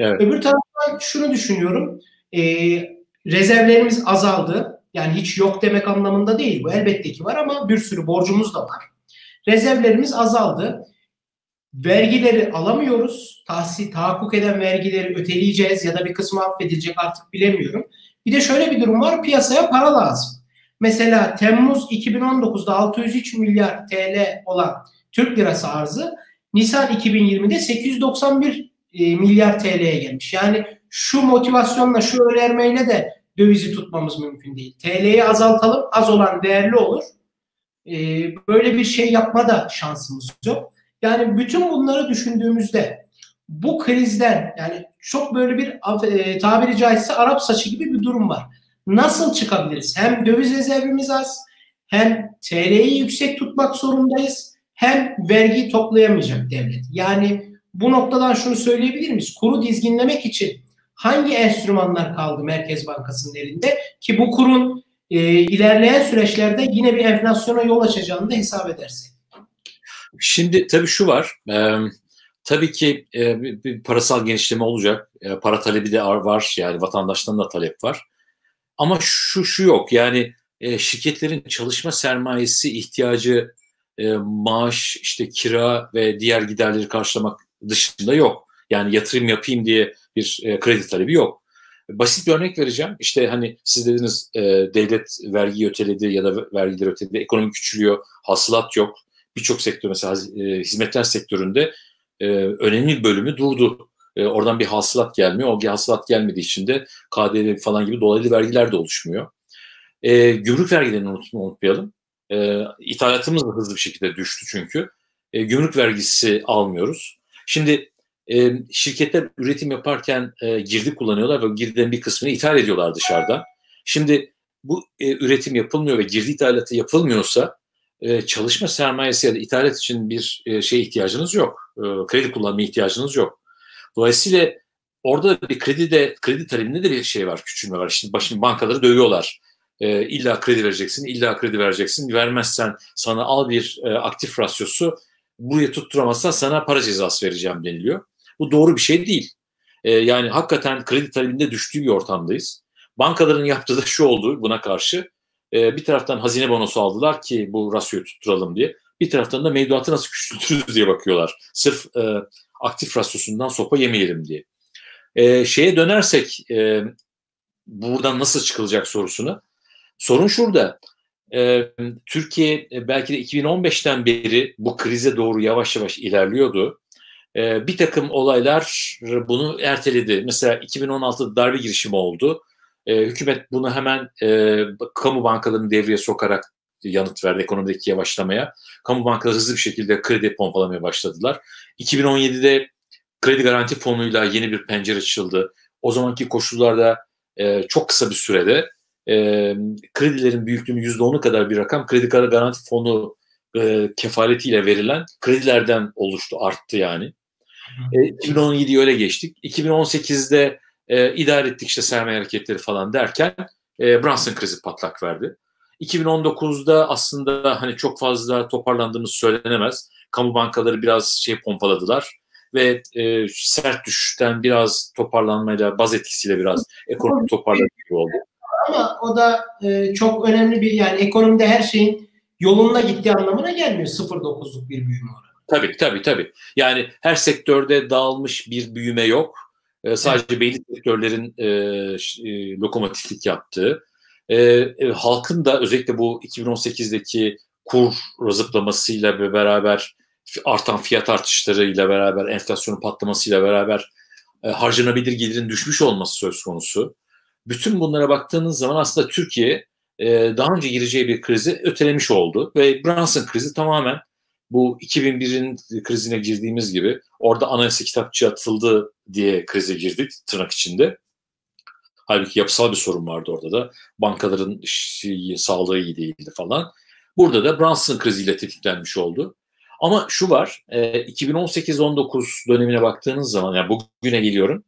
Evet. Öbür taraftan şunu düşünüyorum. E, rezervlerimiz azaldı. Yani hiç yok demek anlamında değil bu. Elbette ki var ama bir sürü borcumuz da var. Rezervlerimiz azaldı. Vergileri alamıyoruz. Tahsil, tahakkuk eden vergileri öteleyeceğiz ya da bir kısmı affedilecek artık bilemiyorum. Bir de şöyle bir durum var. Piyasaya para lazım. Mesela Temmuz 2019'da 603 milyar TL olan Türk lirası arzı Nisan 2020'de 891 e, milyar TL'ye gelmiş. Yani şu motivasyonla, şu önermeyle de dövizi tutmamız mümkün değil. TL'yi azaltalım, az olan değerli olur. E, böyle bir şey yapma da şansımız yok. Yani bütün bunları düşündüğümüzde bu krizden yani çok böyle bir e, tabiri caizse Arap saçı gibi bir durum var. Nasıl çıkabiliriz? Hem döviz rezervimiz az, hem TL'yi yüksek tutmak zorundayız, hem vergi toplayamayacak devlet. Yani bu noktadan şunu söyleyebilir miyiz? Kuru dizginlemek için hangi enstrümanlar kaldı Merkez Bankası'nın elinde ki bu kurun e, ilerleyen süreçlerde yine bir enflasyona yol açacağını da hesap edersek. Şimdi tabii şu var. E, tabii ki e, bir, parasal genişleme olacak. E, para talebi de var. Yani vatandaştan da talep var. Ama şu şu yok. Yani e, şirketlerin çalışma sermayesi ihtiyacı e, maaş, işte kira ve diğer giderleri karşılamak dışında yok. Yani yatırım yapayım diye bir e, kredi talebi yok. Basit bir örnek vereceğim. İşte hani siz dediniz e, devlet vergi öteledi ya da vergileri öteledi, ekonomi küçülüyor, hasılat yok. Birçok sektör mesela e, hizmetler sektöründe e, önemli bölümü durdu. E, oradan bir hasılat gelmiyor. O hasılat gelmediği için de KDV falan gibi dolaylı vergiler de oluşmuyor. E, gümrük vergilerini unutmayalım. E, ithalatımız da hızlı bir şekilde düştü çünkü. E, gümrük vergisi almıyoruz. Şimdi e, şirketler üretim yaparken e, girdi kullanıyorlar ve girdiden bir kısmını ithal ediyorlar dışarıdan. Şimdi bu e, üretim yapılmıyor ve girdi ithalatı yapılmıyorsa e, çalışma sermayesi ya da ithalat için bir e, şey ihtiyacınız yok. E, kredi kullanma ihtiyacınız yok. Dolayısıyla orada bir kredi de kredi talebinde de bir şey var, küçülme var. İşte başını bankaları dövüyorlar. E, illa kredi vereceksin, illa kredi vereceksin. Vermezsen sana al bir e, aktif rasyosu buraya tutturamazsan sana para cezası vereceğim deniliyor. Bu doğru bir şey değil. E, yani hakikaten kredi talebinde düştüğü bir ortamdayız. Bankaların yaptığı da şu oldu buna karşı. E, bir taraftan hazine bonosu aldılar ki bu rasyoyu tutturalım diye. Bir taraftan da mevduatı nasıl küçültürüz diye bakıyorlar. Sırf e, aktif rasyosundan sopa yemeyelim diye. E, şeye dönersek e, buradan nasıl çıkılacak sorusuna. Sorun şurada. E, Türkiye belki de 2015'ten beri bu krize doğru yavaş yavaş ilerliyordu. E, bir takım olaylar bunu erteledi. Mesela 2016'da darbe girişimi oldu. E, hükümet bunu hemen e, kamu bankalarını devreye sokarak yanıt verdi ekonomideki yavaşlamaya. Kamu bankaları hızlı bir şekilde kredi pompalamaya başladılar. 2017'de kredi garanti fonuyla yeni bir pencere açıldı. O zamanki koşullarda e, çok kısa bir sürede e, kredilerin büyüklüğünün %10'u kadar bir rakam kredi garanti fonu e, kefaletiyle verilen kredilerden oluştu, arttı yani. E, 2017'yi öyle geçtik. 2018'de e, idare ettik işte sermaye hareketleri falan derken e, Brunson krizi patlak verdi. 2019'da aslında hani çok fazla toparlandığımız söylenemez. Kamu bankaları biraz şey pompaladılar ve e, sert düşüşten biraz toparlanmayla, baz etkisiyle biraz ekonomi toparladı gibi oldu. Ama o da e, çok önemli bir yani ekonomide her şeyin yolunda gittiği anlamına gelmiyor 0.9'luk bir büyüme oranı. Tabii tabii tabii. Yani her sektörde dağılmış bir büyüme yok. E, sadece evet. belli sektörlerin e, e, lokomotiflik yaptığı e, e, halkın da özellikle bu 2018'deki kur zıplamasıyla ve beraber artan fiyat artışlarıyla beraber enflasyonun patlamasıyla beraber e, harcanabilir gelirin düşmüş olması söz konusu. Bütün bunlara baktığınız zaman aslında Türkiye e, daha önce gireceği bir krizi ötelemiş oldu ve Brunson krizi tamamen bu 2001'in krizine girdiğimiz gibi orada anayasa kitapçı atıldı diye krize girdik tırnak içinde. Halbuki yapısal bir sorun vardı orada da. Bankaların şey, sağlığı iyi değildi falan. Burada da Brunson kriziyle tetiklenmiş oldu. Ama şu var, 2018-19 e, dönemine baktığınız zaman, yani bugüne geliyorum,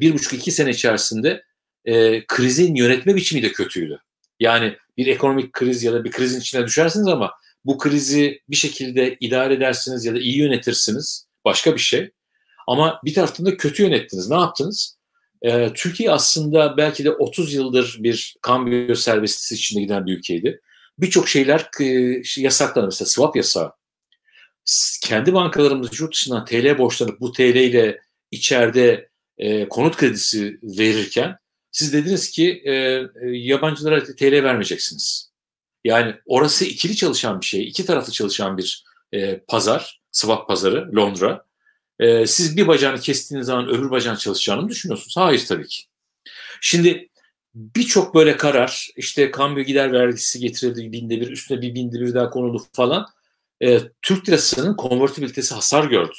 bir buçuk iki sene içerisinde krizin yönetme biçimi de kötüydü. Yani bir ekonomik kriz ya da bir krizin içine düşersiniz ama bu krizi bir şekilde idare edersiniz ya da iyi yönetirsiniz. Başka bir şey. Ama bir taraftan da kötü yönettiniz. Ne yaptınız? Ee, Türkiye aslında belki de 30 yıldır bir kambiyo serbestisi içinde giden bir ülkeydi. Birçok şeyler e, yasaklandı. Mesela swap yasağı. Kendi bankalarımız yurt dışından TL borçlanıp bu TL ile içeride e, konut kredisi verirken siz dediniz ki e, e yabancılara TL vermeyeceksiniz. Yani orası ikili çalışan bir şey, iki taraflı çalışan bir e, pazar, swap pazarı Londra. E, siz bir bacağını kestiğiniz zaman öbür bacağın çalışacağını mı düşünüyorsunuz? Hayır tabii ki. Şimdi birçok böyle karar, işte kambiyo gider vergisi getirildi binde bir, üstüne bir binde bir daha konuldu falan. E, Türk lirasının konvertibilitesi hasar gördü.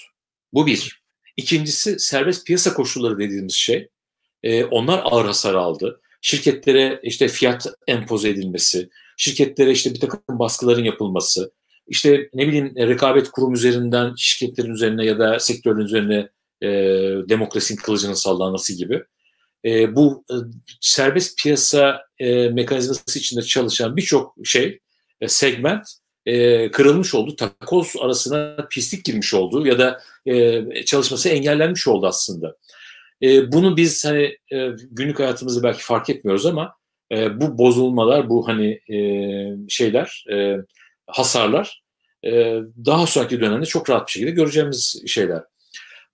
Bu bir. İkincisi serbest piyasa koşulları dediğimiz şey. E, onlar ağır hasar aldı. Şirketlere işte fiyat empoze edilmesi, şirketlere işte bir takım baskıların yapılması, işte ne bileyim rekabet kurum üzerinden şirketlerin üzerine ya da sektörün üzerine e, demokrasinin kılıcının sallanması gibi. E, bu e, serbest piyasa e, mekanizması içinde çalışan birçok şey, e, segment e, kırılmış oldu. Takoz arasına pislik girmiş oldu ya da e, çalışması engellenmiş oldu aslında. E, bunu biz hani e, günlük hayatımızda belki fark etmiyoruz ama e, bu bozulmalar, bu hani e, şeyler, e, hasarlar e, daha sonraki dönemde çok rahat bir şekilde göreceğimiz şeyler.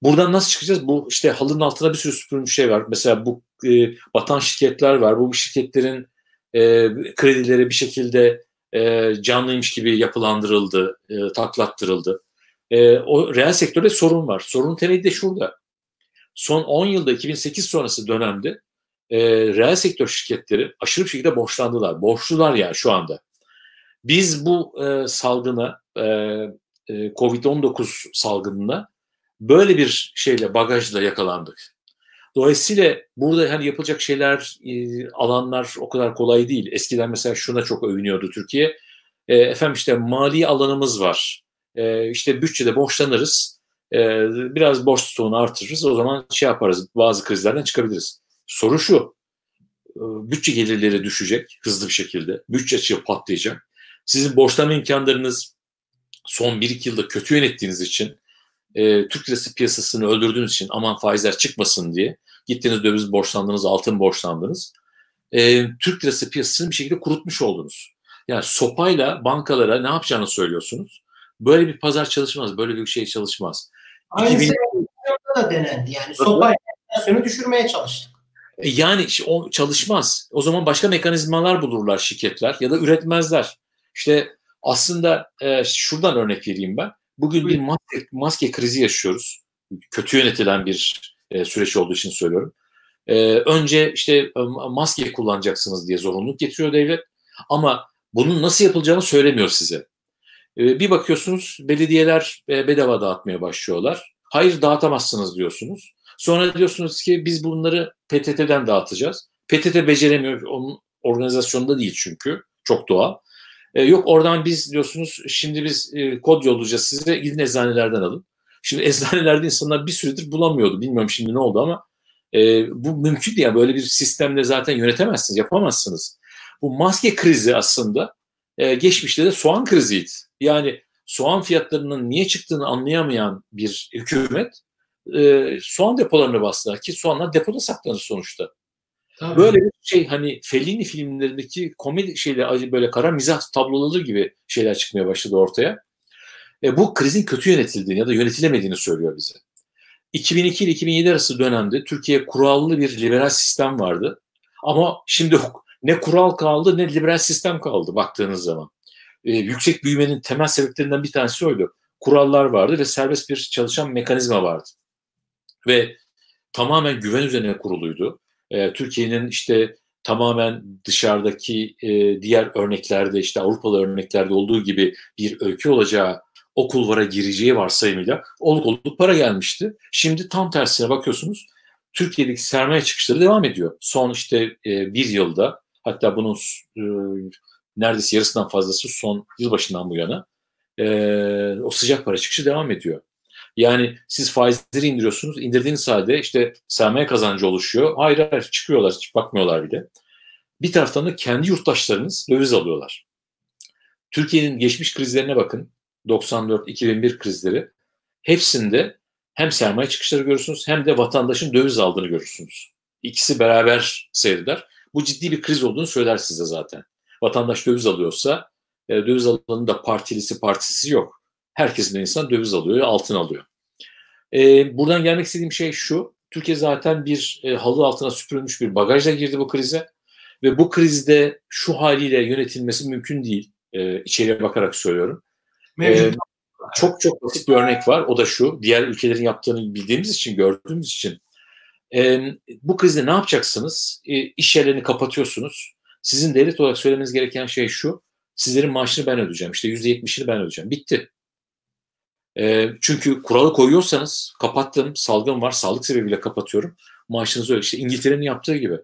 Buradan nasıl çıkacağız? Bu işte halının altına bir sürü süpürülmüş şey var. Mesela bu e, batan şirketler var. Bu şirketlerin e, kredileri bir şekilde e, canlıymış gibi yapılandırıldı, e, taklattırıldı. E, o reel sektörde sorun var. Sorunun temeli de şurada. Son 10 yılda 2008 sonrası dönemde e, reel sektör şirketleri aşırı bir şekilde borçlandılar. Borçlular yani şu anda. Biz bu e, salgına, e, e, Covid-19 salgınına böyle bir şeyle, bagajla yakalandık. Dolayısıyla burada hani yapılacak şeyler, e, alanlar o kadar kolay değil. Eskiden mesela şuna çok övünüyordu Türkiye. E, efendim işte mali alanımız var. E, işte bütçede borçlanırız. E, biraz borç stoğunu artırırız. O zaman şey yaparız, bazı krizlerden çıkabiliriz. Soru şu, bütçe gelirleri düşecek hızlı bir şekilde. Bütçe açığı patlayacak. Sizin borçlanma imkanlarınız son 1-2 yılda kötü yönettiğiniz için, e, Türk lirası piyasasını öldürdüğünüz için aman faizler çıkmasın diye gittiniz döviz borçlandınız, altın borçlandınız. E, Türk lirası piyasasını bir şekilde kurutmuş oldunuz. Yani sopayla bankalara ne yapacağını söylüyorsunuz. Böyle bir pazar çalışmaz, böyle bir şey çalışmaz. Aynı 2000... da denendi. Yani sopayla enflasyonu düşürmeye çalıştık. E, yani o çalışmaz. O zaman başka mekanizmalar bulurlar şirketler ya da üretmezler. İşte aslında e, şuradan örnek vereyim ben. Bugün bir maske, maske krizi yaşıyoruz. Kötü yönetilen bir e, süreç olduğu için söylüyorum. E, önce işte e, maske kullanacaksınız diye zorunluluk getiriyor devlet. Ama bunun nasıl yapılacağını söylemiyor size. E, bir bakıyorsunuz belediyeler e, bedava dağıtmaya başlıyorlar. Hayır dağıtamazsınız diyorsunuz. Sonra diyorsunuz ki biz bunları PTT'den dağıtacağız. PTT beceremiyor. Onun organizasyonunda değil çünkü. Çok doğal. E, yok oradan biz diyorsunuz şimdi biz e, kod yollayacağız size gidin eczanelerden alın. Şimdi <laughs> eczanelerde insanlar bir süredir bulamıyordu. Bilmiyorum şimdi ne oldu ama e, bu mümkün değil. Böyle bir sistemde zaten yönetemezsiniz, yapamazsınız. Bu maske krizi aslında e, geçmişte de soğan kriziydi. Yani soğan fiyatlarının niye çıktığını anlayamayan bir hükümet e, soğan depolarına bastılar ki soğanlar depoda saklanır sonuçta. Tabii. Böyle bir şey hani Fellini filmlerindeki komedi şeyler böyle kara mizah tabloları gibi şeyler çıkmaya başladı ortaya. E, bu krizin kötü yönetildiğini ya da yönetilemediğini söylüyor bize. 2002 ile 2007 arası dönemde Türkiye kurallı bir liberal sistem vardı. Ama şimdi ne kural kaldı ne liberal sistem kaldı baktığınız zaman. E, yüksek büyümenin temel sebeplerinden bir tanesi oydu. Kurallar vardı ve serbest bir çalışan mekanizma vardı. Ve tamamen güven üzerine kuruluydu. E, Türkiye'nin işte tamamen dışarıdaki e, diğer örneklerde işte Avrupalı örneklerde olduğu gibi bir öykü olacağı o kulvara gireceği varsayımıyla oluk oluk para gelmişti. Şimdi tam tersine bakıyorsunuz Türkiye'deki sermaye çıkışları devam ediyor. Son işte e, bir yılda hatta bunun e, neredeyse yarısından fazlası son yılbaşından bu yana e, o sıcak para çıkışı devam ediyor. Yani siz faizleri indiriyorsunuz. indirdiğiniz halde işte sermaye kazancı oluşuyor. Hayır hayır çıkıyorlar hiç bakmıyorlar bile. Bir taraftan da kendi yurttaşlarınız döviz alıyorlar. Türkiye'nin geçmiş krizlerine bakın. 94-2001 krizleri. Hepsinde hem sermaye çıkışları görürsünüz hem de vatandaşın döviz aldığını görürsünüz. İkisi beraber seyreder. Bu ciddi bir kriz olduğunu söyler size zaten. Vatandaş döviz alıyorsa e, döviz alanının da partilisi partisi yok. Herkesin insan döviz alıyor, altın alıyor. E, buradan gelmek istediğim şey şu. Türkiye zaten bir e, halı altına süpürülmüş bir bagajla girdi bu krize. Ve bu krizde şu haliyle yönetilmesi mümkün değil. E, içeriye bakarak söylüyorum. E, çok çok basit bir örnek var. O da şu. Diğer ülkelerin yaptığını bildiğimiz için, gördüğümüz için. E, bu krizde ne yapacaksınız? E, iş yerlerini kapatıyorsunuz. Sizin devlet olarak söylemeniz gereken şey şu. Sizlerin maaşını ben ödeyeceğim. İşte %70'ini ben ödeyeceğim. Bitti. E, çünkü kuralı koyuyorsanız kapattım, salgın var, sağlık sebebiyle kapatıyorum. Maaşınızı öyle. İşte İngiltere'nin yaptığı gibi.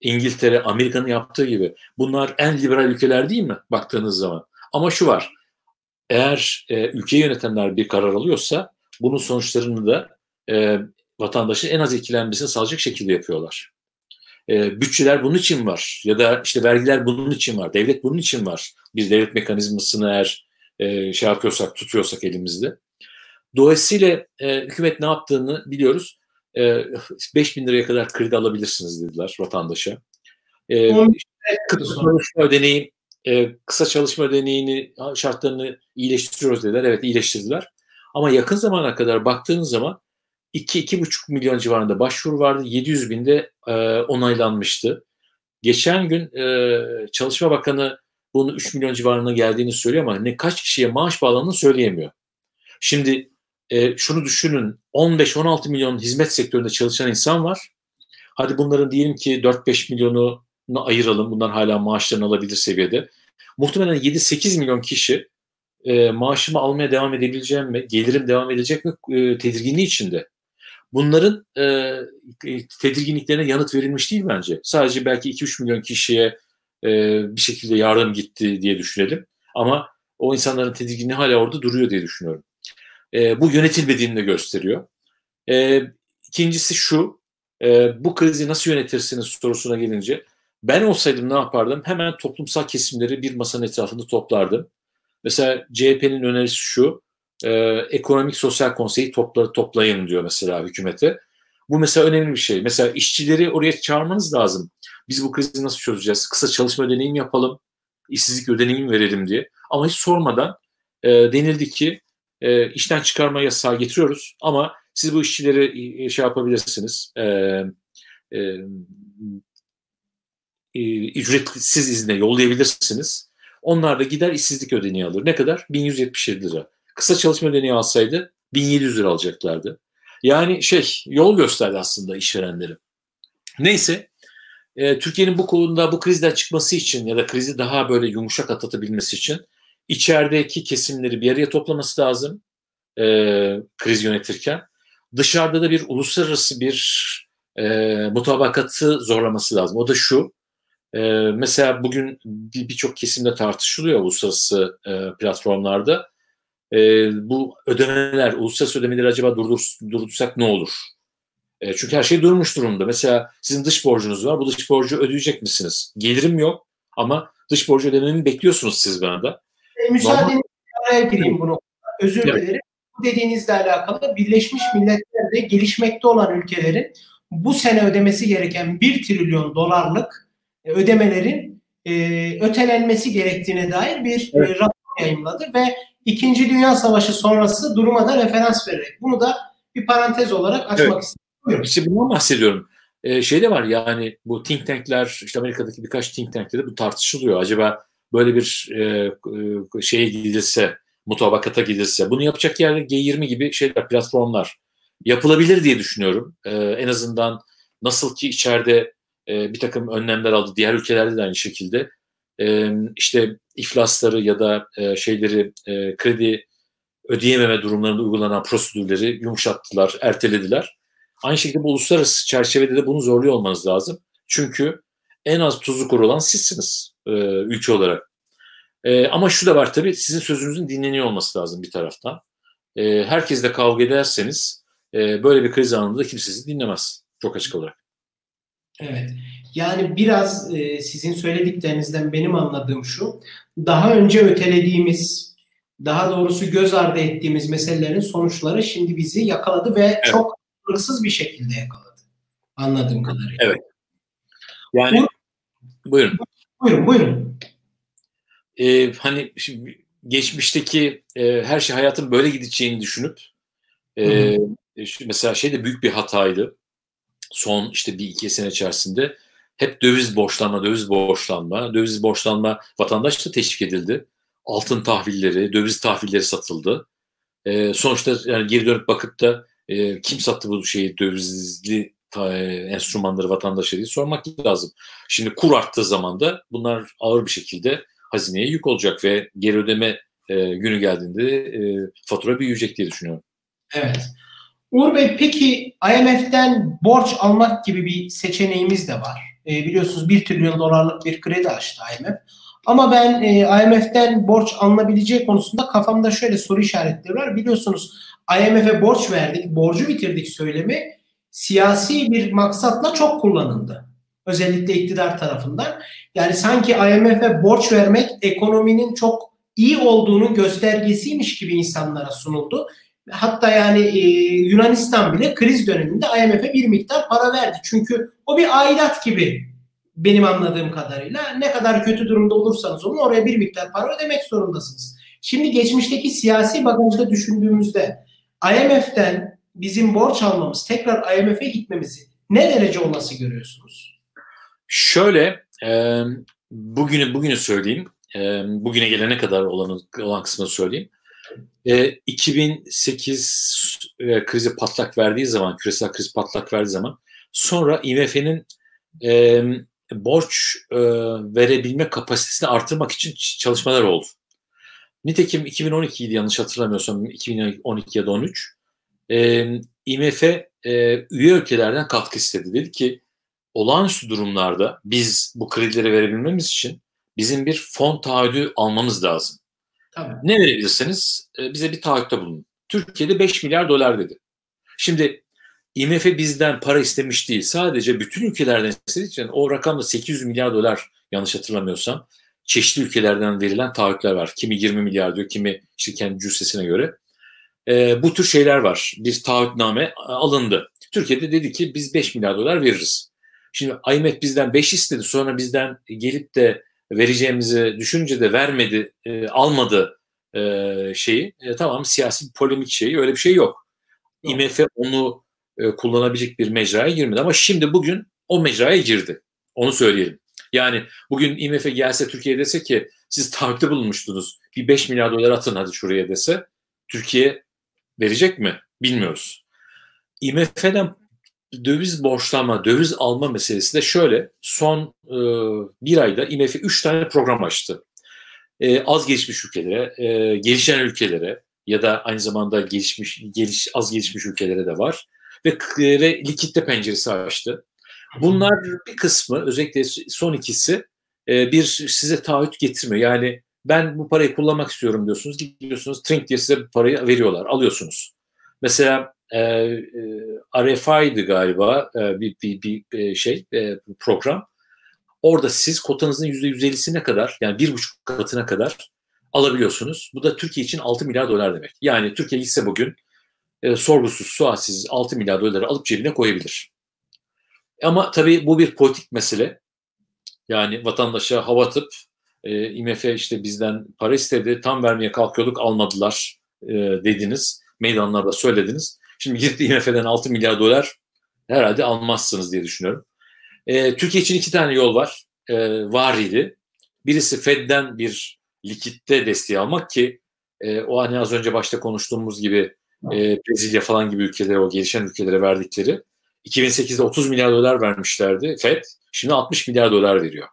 İngiltere, Amerika'nın yaptığı gibi. Bunlar en liberal ülkeler değil mi baktığınız zaman? Ama şu var. Eğer e, ülkeyi yönetenler bir karar alıyorsa bunun sonuçlarını da e, vatandaşın en az etkilenmesini sağlayacak şekilde yapıyorlar. E, bütçeler bunun için var ya da işte vergiler bunun için var, devlet bunun için var. Bir devlet mekanizmasını eğer e, şey yapıyorsak, tutuyorsak elimizde. Dolayısıyla e, hükümet ne yaptığını biliyoruz. E, 5 bin liraya kadar kredi alabilirsiniz dediler vatandaşa. E, kısa çalışma ödeneği, e, kısa çalışma ödeneğini şartlarını iyileştiriyoruz dediler. Evet iyileştirdiler. Ama yakın zamana kadar baktığınız zaman 2-2,5 milyon civarında başvuru vardı. 700 binde e, onaylanmıştı. Geçen gün e, Çalışma Bakanı bunun 3 milyon civarına geldiğini söylüyor ama ne kaç kişiye maaş bağlandığını söyleyemiyor. Şimdi e, şunu düşünün 15-16 milyon hizmet sektöründe çalışan insan var. Hadi bunların diyelim ki 4-5 milyonu ayıralım. Bunlar hala maaşlarını alabilir seviyede. Muhtemelen 7-8 milyon kişi e, maaşımı almaya devam edebileceğim mi, gelirim devam edecek mi e, tedirginliği içinde. Bunların e, e tedirginliklerine yanıt verilmiş değil bence. Sadece belki 2-3 milyon kişiye e, bir şekilde yardım gitti diye düşünelim. Ama o insanların tedirginliği hala orada duruyor diye düşünüyorum. E, bu yönetilmediğini de gösteriyor. E, ikincisi şu, e, bu krizi nasıl yönetirsiniz sorusuna gelince ben olsaydım ne yapardım? Hemen toplumsal kesimleri bir masanın etrafında toplardım. Mesela CHP'nin önerisi şu, e, ekonomik sosyal konseyi topla, toplayın diyor mesela hükümete. Bu mesela önemli bir şey. Mesela işçileri oraya çağırmanız lazım. Biz bu krizi nasıl çözeceğiz? Kısa çalışma ödeneği mi yapalım? İşsizlik ödeneği verelim diye. Ama hiç sormadan e, denildi ki e, işten çıkarma yasağı getiriyoruz ama siz bu işçileri e, şey yapabilirsiniz. E, e, e, ücretsiz izne yollayabilirsiniz. Onlar da gider işsizlik ödeneği alır. Ne kadar? 1177 lira. Kısa çalışma ödeneği alsaydı 1700 lira alacaklardı. Yani şey yol gösterdi aslında işverenleri. Neyse e, Türkiye'nin bu konuda bu krizden çıkması için ya da krizi daha böyle yumuşak atlatabilmesi için içerideki kesimleri bir araya toplaması lazım e, kriz yönetirken. Dışarıda da bir uluslararası bir e, mutabakatı zorlaması lazım. O da şu, e, mesela bugün birçok bir kesimde tartışılıyor uluslararası e, platformlarda. E, bu ödemeler, uluslararası ödemeleri acaba durdur, durdursak ne olur? E, çünkü her şey durmuş durumda. Mesela sizin dış borcunuz var. Bu dış borcu ödeyecek misiniz? Gelirim yok ama dış borcu ödememi bekliyorsunuz siz bana da. E, müsaadenizle araya gireyim bunu. Özür evet. dilerim. Bu dediğinizle alakalı Birleşmiş Milletler'de gelişmekte olan ülkelerin bu sene ödemesi gereken 1 trilyon dolarlık e, ödemelerin e, ötelenmesi gerektiğine dair bir e, evet. rapor yayınladı ve İkinci Dünya Savaşı sonrası duruma da referans vererek bunu da bir parantez olarak açmak evet. istiyorum. İşte bundan bahsediyorum. e, şey de var yani bu think tankler işte Amerika'daki birkaç think tankte de bu tartışılıyor. Acaba böyle bir e, e, şeye gidilse, mutabakata gidilse bunu yapacak yerler G20 gibi şeyler, platformlar yapılabilir diye düşünüyorum. E, en azından nasıl ki içeride e, bir takım önlemler aldı, diğer ülkelerde de aynı şekilde e, işte iflasları ya da şeyleri kredi ödeyememe durumlarında uygulanan prosedürleri yumuşattılar, ertelediler. Aynı şekilde bu uluslararası çerçevede de bunu zorluyor olmanız lazım. Çünkü en az tuzu kuru olan sizsiniz ülke olarak. Ama şu da var tabii sizin sözünüzün dinleniyor olması lazım bir taraftan. Herkesle kavga ederseniz böyle bir kriz anında kimse sizi dinlemez. Çok açık olarak. Evet. Yani biraz e, sizin söylediklerinizden benim anladığım şu. Daha önce ötelediğimiz, daha doğrusu göz ardı ettiğimiz meselelerin sonuçları şimdi bizi yakaladı ve evet. çok hırsız bir şekilde yakaladı. Anladığım kadarıyla. Evet. Yani Bu, buyurun. Buyurun, buyurun. Ee, hani şimdi geçmişteki e, her şey hayatın böyle gideceğini düşünüp e, mesela şey de büyük bir hataydı. Son işte bir iki sene içerisinde hep döviz borçlanma, döviz borçlanma, döviz borçlanma vatandaş da teşvik edildi. Altın tahvilleri, döviz tahvilleri satıldı. E, sonuçta yani geri dönüp bakıp da e, kim sattı bu şeyi dövizli ta, e, enstrümanları vatandaşa diye sormak lazım. Şimdi kur arttığı zaman da bunlar ağır bir şekilde hazineye yük olacak ve geri ödeme e, günü geldiğinde e, fatura büyüyecek diye düşünüyorum. Evet. Uğur Bey peki IMF'den borç almak gibi bir seçeneğimiz de var. E, biliyorsunuz 1 trilyon dolarlık bir kredi açtı IMF. Ama ben e, IMF'den borç alınabileceği konusunda kafamda şöyle soru işaretleri var. Biliyorsunuz IMF'e borç verdik, borcu bitirdik söylemi siyasi bir maksatla çok kullanıldı. Özellikle iktidar tarafından. Yani sanki IMF'e borç vermek ekonominin çok iyi olduğunu göstergesiymiş gibi insanlara sunuldu. Hatta yani e, Yunanistan bile kriz döneminde IMF'e bir miktar para verdi. Çünkü o bir aidat gibi benim anladığım kadarıyla. Ne kadar kötü durumda olursanız olun oraya bir miktar para ödemek zorundasınız. Şimdi geçmişteki siyasi bagajda düşündüğümüzde IMF'den bizim borç almamız, tekrar IMF'e gitmemizi ne derece olası görüyorsunuz? Şöyle, e, bugünü bugünü söyleyeyim. E, bugüne gelene kadar olan, olan kısmını söyleyeyim. E, 2008 e, krizi patlak verdiği zaman, küresel kriz patlak verdiği zaman sonra IMF'nin e, borç e, verebilme kapasitesini artırmak için çalışmalar oldu. Nitekim 2012 idi yanlış hatırlamıyorsam 2012 ya da 13 e, IMF e, üye ülkelerden katkı istedi. Dedi ki olağanüstü durumlarda biz bu kredileri verebilmemiz için bizim bir fon taahhüdü almamız lazım. Tabii. Ne verebilirseniz e, bize bir taahhütte bulunun. Türkiye'de 5 milyar dolar dedi. Şimdi IMF bizden para istemiş değil. Sadece bütün ülkelerden istediği için o rakamda 800 milyar dolar yanlış hatırlamıyorsam çeşitli ülkelerden verilen taahhütler var. Kimi 20 milyar diyor, kimi işte kendi cüssesine göre. E, bu tür şeyler var. Bir taahhütname alındı. Türkiye'de dedi ki biz 5 milyar dolar veririz. Şimdi IMF bizden 5 istedi sonra bizden gelip de vereceğimizi düşünce de vermedi, e, almadı e, şeyi. E, tamam siyasi bir polemik şeyi öyle bir şey yok. IMF onu e, kullanabilecek bir mecraya girmedi ama şimdi bugün o mecraya girdi. Onu söyleyelim. Yani bugün IMF gelse Türkiye dese ki siz taahhütte bulunmuştunuz bir 5 milyar dolar atın hadi şuraya dese Türkiye verecek mi bilmiyoruz. IMF'den döviz borçlanma, döviz alma meselesi de şöyle. Son e, bir ayda IMF 3 tane program açtı. E, az gelişmiş ülkelere, e, gelişen ülkelere ya da aynı zamanda gelişmiş, geliş, az gelişmiş ülkelere de var. Ve, ve likitte penceresi açtı. Bunlar bir kısmı özellikle son ikisi e, bir size taahhüt getirmiyor. Yani ben bu parayı kullanmak istiyorum diyorsunuz. Gidiyorsunuz Trink diye size parayı veriyorlar. Alıyorsunuz. Mesela e, e, RFI'di galiba e, bir, bir, bir e, şey e, program. Orada siz kotanızın %150'sine kadar yani bir buçuk katına kadar alabiliyorsunuz. Bu da Türkiye için 6 milyar dolar demek. Yani Türkiye ise bugün e, sorgusuz sualsiz 6 milyar doları alıp cebine koyabilir. Ama tabii bu bir politik mesele. Yani vatandaşa hava atıp e, IMF işte bizden para istedi, tam vermeye kalkıyorduk almadılar e, dediniz. Meydanlarda söylediniz. Şimdi gitti IMF'den 6 milyar dolar herhalde almazsınız diye düşünüyorum. E, Türkiye için iki tane yol var. E, var idi. Birisi Fed'den bir likitte desteği almak ki e, o hani az önce başta konuştuğumuz gibi e, Brezilya falan gibi ülkelere, o gelişen ülkelere verdikleri 2008'de 30 milyar dolar vermişlerdi Fed. Şimdi 60 milyar dolar veriyor.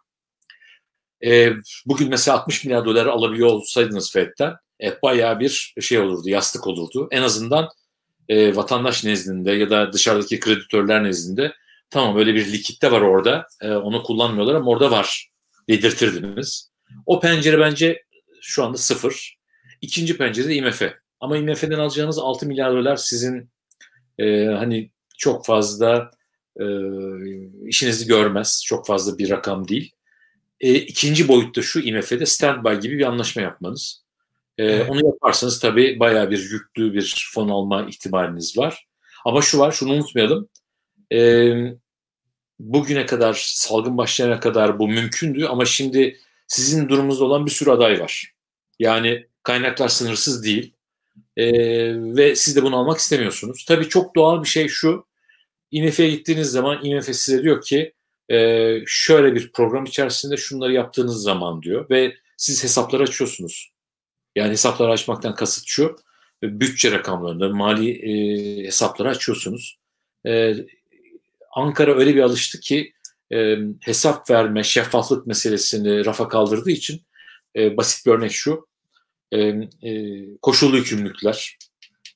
E, bugün mesela 60 milyar dolar alabiliyor olsaydınız Fed'den e, bayağı bir şey olurdu, yastık olurdu. En azından e, vatandaş nezdinde ya da dışarıdaki kreditörler nezdinde tamam öyle bir likitte var orada e, onu kullanmıyorlar ama orada var dedirtirdiniz. O pencere bence şu anda sıfır. İkinci pencere de IMF. Ama IMF'den alacağınız 6 milyar dolar sizin e, hani çok fazla e, işinizi görmez. Çok fazla bir rakam değil. E, ikinci boyutta şu IMF'de standby gibi bir anlaşma yapmanız. E, evet. Onu yaparsanız tabii bayağı bir yüklü bir fon alma ihtimaliniz var. Ama şu var, şunu unutmayalım. E, bugüne kadar, salgın başlayana kadar bu mümkündü ama şimdi sizin durumunuzda olan bir sürü aday var. Yani kaynaklar sınırsız değil e, ve siz de bunu almak istemiyorsunuz. Tabii çok doğal bir şey şu, IMF'ye gittiğiniz zaman IMF size diyor ki e, şöyle bir program içerisinde şunları yaptığınız zaman diyor ve siz hesapları açıyorsunuz. Yani hesapları açmaktan kasıt şu, bütçe rakamlarında mali e, hesapları açıyorsunuz. E, Ankara öyle bir alıştı ki e, hesap verme, şeffaflık meselesini rafa kaldırdığı için e, basit bir örnek şu, e, e, koşullu yükümlülükler,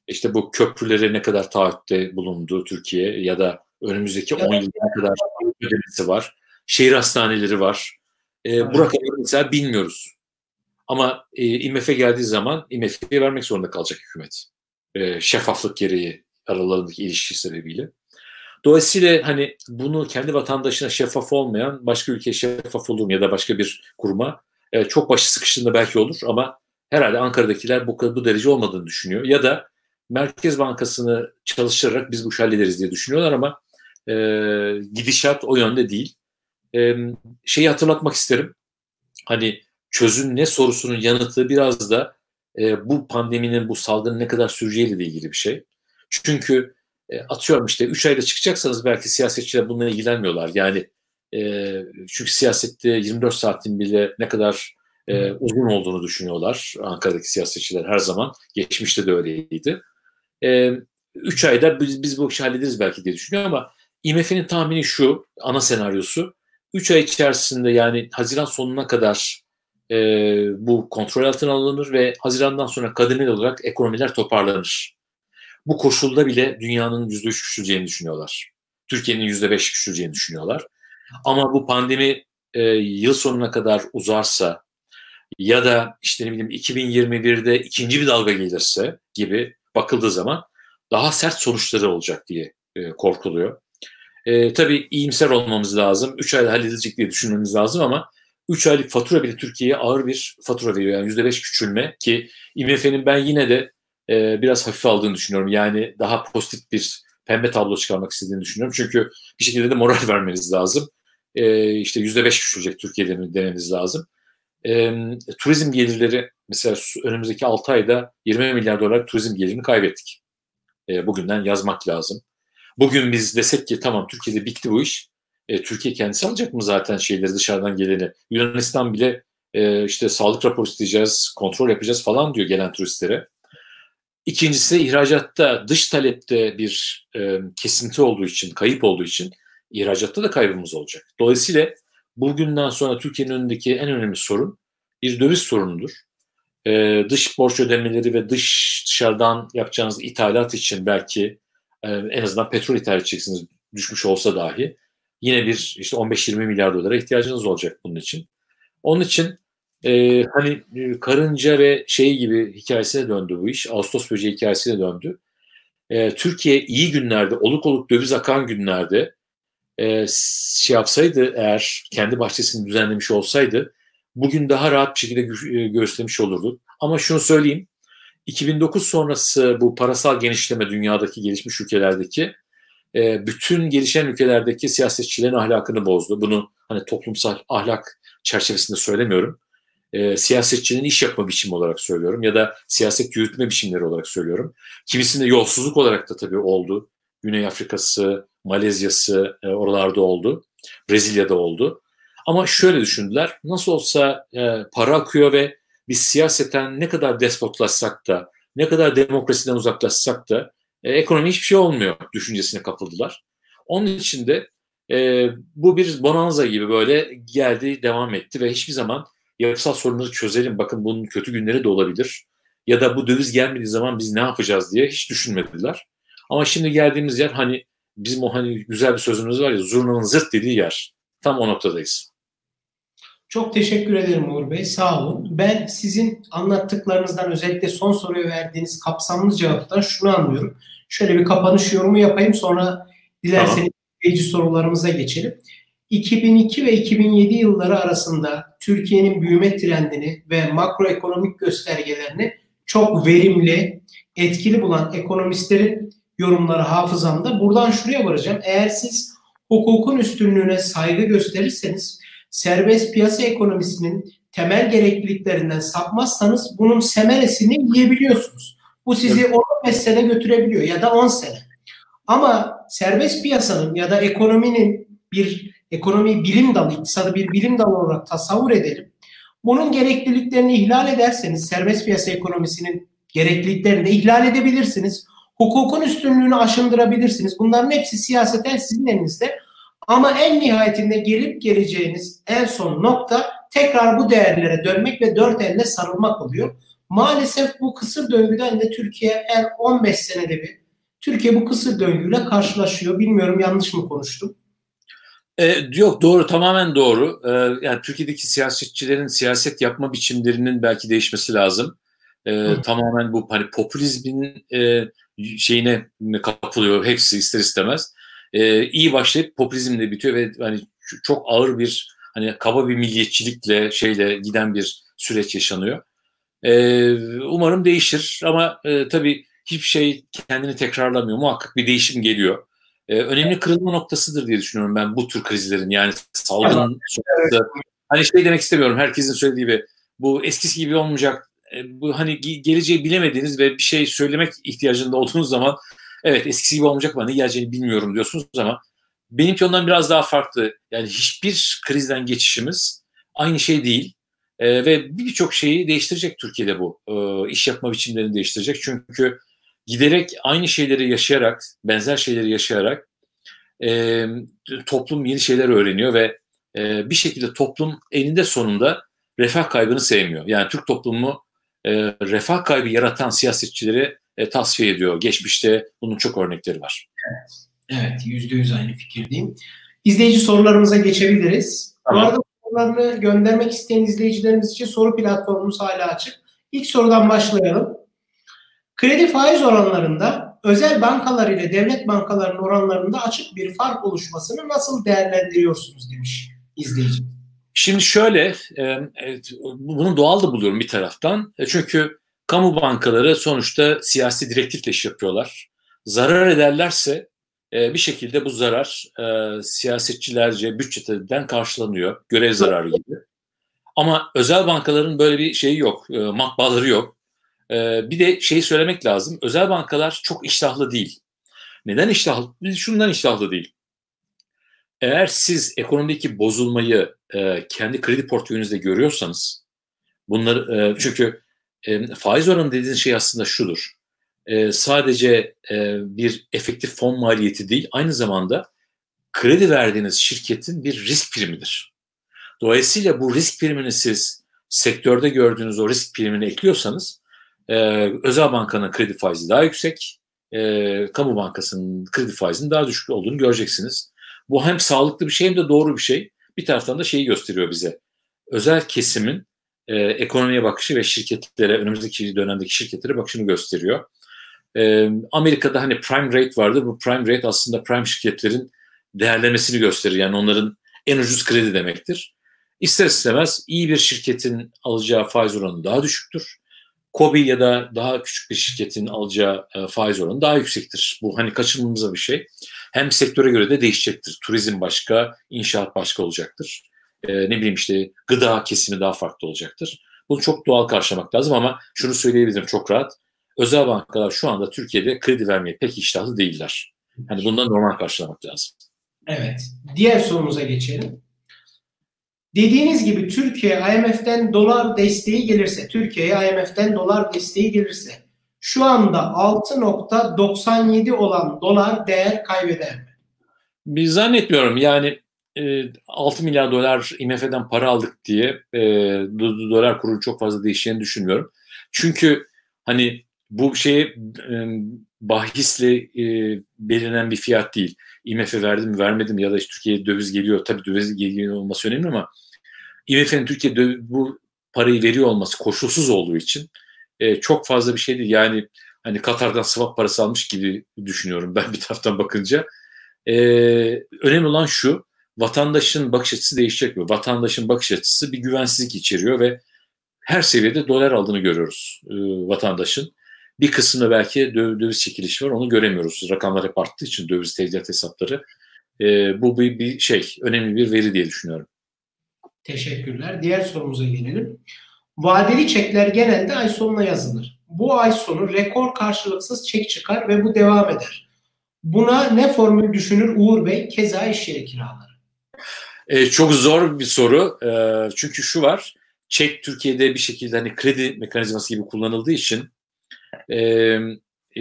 işte bu köprülere ne kadar taahhütte bulundu Türkiye ya da önümüzdeki 10 yılda ne kadar ödemesi var. Şehir hastaneleri var. E, evet. Bu rakamları mesela bilmiyoruz. Ama e, IMF geldiği zaman IMF'ye vermek zorunda kalacak hükümet. E, şeffaflık gereği aralarındaki ilişki sebebiyle. Dolayısıyla hani bunu kendi vatandaşına şeffaf olmayan başka ülkeye şeffaf olur ya da başka bir kuruma e, çok başı sıkıştığında belki olur ama herhalde Ankara'dakiler bu, bu derece olmadığını düşünüyor. Ya da Merkez Bankası'nı çalıştırarak biz bu işi hallederiz diye düşünüyorlar ama e, gidişat o yönde değil. E, şeyi hatırlatmak isterim. Hani çözüm ne sorusunun yanıtı biraz da e, bu pandeminin, bu salgının ne kadar süreceğiyle ilgili bir şey. Çünkü e, atıyorum işte 3 ayda çıkacaksanız belki siyasetçiler bununla ilgilenmiyorlar. Yani e, çünkü siyasette 24 saatin bile ne kadar e, uzun olduğunu düşünüyorlar. Ankara'daki siyasetçiler her zaman. Geçmişte de öyleydi. E, üç ayda biz, biz bu işi hallederiz belki diye düşünüyor ama IMF'nin tahmini şu, ana senaryosu. 3 ay içerisinde yani Haziran sonuna kadar e, bu kontrol altına alınır ve Haziran'dan sonra kademeli olarak ekonomiler toparlanır. Bu koşulda bile dünyanın %3 küçüleceğini düşünüyorlar. Türkiye'nin %5 küçüleceğini düşünüyorlar. Ama bu pandemi e, yıl sonuna kadar uzarsa ya da işte ne bileyim 2021'de ikinci bir dalga gelirse gibi bakıldığı zaman daha sert sonuçları olacak diye e, korkuluyor. E, tabii iyimser olmamız lazım. 3 ayda halledilecek diye düşünmemiz lazım ama 3 aylık fatura bile Türkiye'ye ağır bir fatura veriyor. Yani %5 küçülme ki IMF'nin ben yine de e, biraz hafif aldığını düşünüyorum. Yani daha pozitif bir pembe tablo çıkarmak istediğini düşünüyorum. Çünkü bir şekilde de moral <laughs> vermeniz lazım. E, işte %5 küçülecek Türkiye'de demeniz lazım. E, turizm gelirleri mesela önümüzdeki 6 ayda 20 milyar dolar turizm gelirini kaybettik. E, bugünden yazmak lazım. Bugün biz desek ki tamam Türkiye'de bitti bu iş. E, Türkiye kendisi alacak mı zaten şeyleri dışarıdan geleni? Yunanistan bile e, işte sağlık raporu isteyeceğiz, kontrol yapacağız falan diyor gelen turistlere. İkincisi ihracatta dış talepte bir e, kesinti olduğu için, kayıp olduğu için ihracatta da kaybımız olacak. Dolayısıyla bugünden sonra Türkiye'nin önündeki en önemli sorun bir döviz sorunudur. Ee, dış borç ödemeleri ve dış dışarıdan yapacağınız ithalat için belki e, en azından petrol ithal edeceksiniz düşmüş olsa dahi yine bir işte 15-20 milyar dolara ihtiyacınız olacak bunun için. Onun için e, hani e, karınca ve şey gibi hikayesine döndü bu iş. Ağustos böceği hikayesine döndü. E, Türkiye iyi günlerde, oluk oluk döviz akan günlerde e, şey yapsaydı eğer kendi bahçesini düzenlemiş olsaydı bugün daha rahat bir şekilde e, göstermiş olurdu. Ama şunu söyleyeyim. 2009 sonrası bu parasal genişleme dünyadaki gelişmiş ülkelerdeki e, bütün gelişen ülkelerdeki siyasetçilerin ahlakını bozdu. Bunu hani toplumsal ahlak çerçevesinde söylemiyorum. E, siyasetçinin iş yapma biçimi olarak söylüyorum ya da siyaset yürütme biçimleri olarak söylüyorum. Kimisinde yolsuzluk olarak da tabii oldu. Güney Afrika'sı, Malezya'sı e, oralarda oldu. Brezilya'da oldu. Ama şöyle düşündüler. Nasıl olsa e, para akıyor ve biz siyaseten ne kadar despotlaşsak da, ne kadar demokrasiden uzaklaşsak da e, ekonomi hiçbir şey olmuyor düşüncesine kapıldılar. Onun için de e, bu bir bonanza gibi böyle geldi, devam etti ve hiçbir zaman yapısal sorunları çözelim. Bakın bunun kötü günleri de olabilir. Ya da bu döviz gelmediği zaman biz ne yapacağız diye hiç düşünmediler. Ama şimdi geldiğimiz yer hani bizim o hani güzel bir sözümüz var ya zurnanın zırt dediği yer. Tam o noktadayız. Çok teşekkür ederim Uğur Bey. Sağ olun. Ben sizin anlattıklarınızdan özellikle son soruya verdiğiniz kapsamlı cevaptan şunu anlıyorum. Şöyle bir kapanış yorumu yapayım sonra dilerseniz tamam. sorularımıza geçelim. 2002 ve 2007 yılları arasında Türkiye'nin büyüme trendini ve makroekonomik göstergelerini çok verimli, etkili bulan ekonomistlerin yorumları hafızamda. Buradan şuraya varacağım. Eğer siz hukukun üstünlüğüne saygı gösterirseniz serbest piyasa ekonomisinin temel gerekliliklerinden sapmazsanız bunun semeresini yiyebiliyorsunuz. Bu sizi 15 sene götürebiliyor ya da 10 sene. Ama serbest piyasanın ya da ekonominin bir ekonomi bilim dalı, iktisadı bir bilim dalı olarak tasavvur edelim. Bunun gerekliliklerini ihlal ederseniz serbest piyasa ekonomisinin gerekliliklerini de ihlal edebilirsiniz. Hukukun üstünlüğünü aşındırabilirsiniz. Bunların hepsi siyaseten sizin elinizde. Ama en nihayetinde gelip geleceğiniz en son nokta tekrar bu değerlere dönmek ve dört elle sarılmak oluyor. Maalesef bu kısır döngüden de Türkiye her 15 senede bir Türkiye bu kısır döngüyle karşılaşıyor. Bilmiyorum yanlış mı konuştum? E, yok doğru tamamen doğru. E, yani Türkiye'deki siyasetçilerin siyaset yapma biçimlerinin belki değişmesi lazım. E, tamamen bu hani popülizmin e, şeyine kapılıyor hepsi ister istemez. E, iyi başlayıp popülizmle bitiyor ve hani çok ağır bir hani kaba bir milliyetçilikle şeyle giden bir süreç yaşanıyor. E, umarım değişir ama e, tabii hiçbir şey kendini tekrarlamıyor. Muhakkak bir değişim geliyor e, önemli kırılma noktasıdır diye düşünüyorum ben bu tür krizlerin. Yani salgın sonrası. Hani şey demek istemiyorum herkesin söylediği gibi bu eskisi gibi olmayacak. E, bu hani geleceği bilemediğiniz ve bir şey söylemek ihtiyacında olduğunuz zaman evet eskisi gibi olmayacak ama ne geleceğini bilmiyorum diyorsunuz ama benimki ondan biraz daha farklı. Yani hiçbir krizden geçişimiz aynı şey değil. E, ve birçok şeyi değiştirecek Türkiye'de bu. E, iş yapma biçimlerini değiştirecek. Çünkü giderek aynı şeyleri yaşayarak, benzer şeyleri yaşayarak e, toplum yeni şeyler öğreniyor ve e, bir şekilde toplum eninde sonunda refah kaybını sevmiyor. Yani Türk toplumu e, refah kaybı yaratan siyasetçileri e, tasfiye ediyor. Geçmişte bunun çok örnekleri var. Evet, evet yüzde yüz aynı fikirdeyim. İzleyici sorularımıza geçebiliriz. Tamam. Bu arada sorularını göndermek isteyen izleyicilerimiz için soru platformumuz hala açık. İlk sorudan başlayalım. Kredi faiz oranlarında özel bankalar ile devlet bankalarının oranlarında açık bir fark oluşmasını nasıl değerlendiriyorsunuz demiş izleyici. Şimdi şöyle, e, bunu doğal da buluyorum bir taraftan. E, çünkü kamu bankaları sonuçta siyasi direktifle iş yapıyorlar. Zarar ederlerse e, bir şekilde bu zarar siyasetçilerce bütçeden karşılanıyor. Görev zararı gibi. Ama özel bankaların böyle bir şeyi yok, matbaaları yok. Ee, bir de şeyi söylemek lazım. Özel bankalar çok iştahlı değil. Neden iştahlı? Şundan iştahlı değil. Eğer siz ekonomideki bozulmayı e, kendi kredi portföyünüzde görüyorsanız, bunları e, çünkü e, faiz oranı dediğiniz şey aslında şudur. E, sadece e, bir efektif fon maliyeti değil, aynı zamanda kredi verdiğiniz şirketin bir risk primidir. Dolayısıyla bu risk primini siz sektörde gördüğünüz o risk primini ekliyorsanız ee, özel bankanın kredi faizi daha yüksek, e, kamu bankasının kredi faizinin daha düşük olduğunu göreceksiniz. Bu hem sağlıklı bir şey hem de doğru bir şey. Bir taraftan da şeyi gösteriyor bize. Özel kesimin e, ekonomiye bakışı ve şirketlere, önümüzdeki dönemdeki şirketlere bakışını gösteriyor. E, Amerika'da hani prime rate vardır. Bu prime rate aslında prime şirketlerin değerlemesini gösterir. Yani onların en ucuz kredi demektir. İster istemez iyi bir şirketin alacağı faiz oranı daha düşüktür. Kobi ya da daha küçük bir şirketin alacağı e, faiz oranı daha yüksektir. Bu hani kaçınılmaz bir şey. Hem sektöre göre de değişecektir. Turizm başka, inşaat başka olacaktır. E, ne bileyim işte gıda kesimi daha farklı olacaktır. Bunu çok doğal karşılamak lazım ama şunu söyleyebilirim çok rahat. Özel bankalar şu anda Türkiye'de kredi vermeye pek iştahlı değiller. Hani bundan normal karşılamak lazım. Evet. Diğer sorumuza geçelim. Dediğiniz gibi Türkiye IMF'den dolar desteği gelirse, Türkiye'ye IMF'den dolar desteği gelirse şu anda 6.97 olan dolar değer kaybeder mi? Bir zannetmiyorum. Yani 6 milyar dolar IMF'den para aldık diye e, dolar kuru çok fazla değişeceğini düşünmüyorum. Çünkü hani bu şey e, bahisle e, belirlenen bir fiyat değil. IMF verdim vermedim ya da işte Türkiye'ye döviz geliyor. Tabii döviz geliyor olması önemli ama IMF'nin Türkiye'de bu parayı veriyor olması koşulsuz olduğu için e, çok fazla bir şey değil. Yani hani Katar'dan swap parası almış gibi düşünüyorum ben <laughs> bir taraftan bakınca. E, önemli olan şu, vatandaşın bakış açısı değişecek mi? Vatandaşın bakış açısı bir güvensizlik içeriyor ve her seviyede dolar aldığını görüyoruz e, vatandaşın. Bir kısmında belki döviz çekilişi var onu göremiyoruz. Rakamlar hep arttığı için döviz tevdiat hesapları. E, bu bir, bir şey, önemli bir veri diye düşünüyorum. Teşekkürler. Diğer sorumuza gelelim. Vadeli çekler genelde ay sonuna yazılır. Bu ay sonu rekor karşılıksız çek çıkar ve bu devam eder. Buna ne formül düşünür Uğur Bey? Keza iş yeri kiraları. E, çok zor bir soru. E, çünkü şu var. Çek Türkiye'de bir şekilde hani kredi mekanizması gibi kullanıldığı için e, e,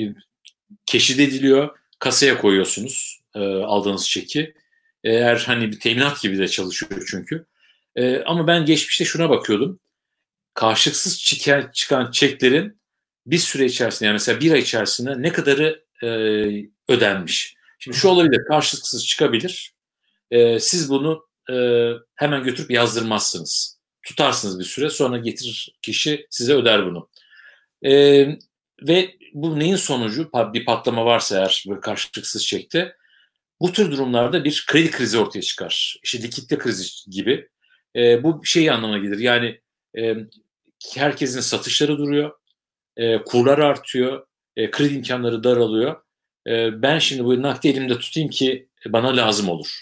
keşit ediliyor. Kasaya koyuyorsunuz e, aldığınız çeki. Eğer hani bir teminat gibi de çalışıyor çünkü. E, ama ben geçmişte şuna bakıyordum. Karşılıksız çıkan, çıkan çeklerin bir süre içerisinde yani mesela bir ay içerisinde ne kadarı e, ödenmiş. Şimdi şu olabilir karşılıksız çıkabilir. E, siz bunu e, hemen götürüp yazdırmazsınız. Tutarsınız bir süre sonra getirir kişi size öder bunu. E, ve bu neyin sonucu? Bir patlama varsa eğer böyle karşılıksız çekte bu tür durumlarda bir kredi krizi ortaya çıkar. İşte likitte krizi gibi. E, bu şeyi anlamına gelir. Yani e, herkesin satışları duruyor, e, kurlar artıyor, e, kredi imkanları daralıyor. E, ben şimdi bu nakdi elimde tutayım ki bana lazım olur.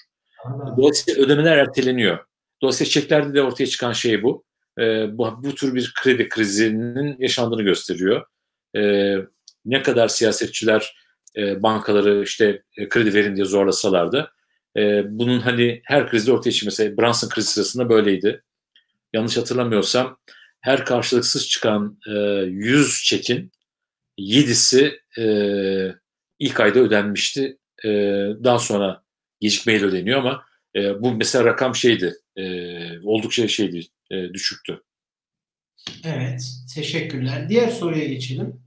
Dolayısıyla ödemeler erteleniyor. Dolayısıyla çeklerde de ortaya çıkan şey bu. E, bu, bu tür bir kredi krizinin yaşandığını gösteriyor. E, ne kadar siyasetçiler e, bankaları işte e, kredi verin diye zorlasalar da e, bunun hani her krizde ortaya çıkıyor. Mesela Brunson krizi sırasında böyleydi. Yanlış hatırlamıyorsam her karşılıksız çıkan e, 100 çekin 7'si e, ilk ayda ödenmişti. E, daha sonra gecikmeyle ödeniyor ama e, bu mesela rakam şeydi, e, oldukça şeydi, e, düşüktü. Evet, teşekkürler. Diğer soruya geçelim.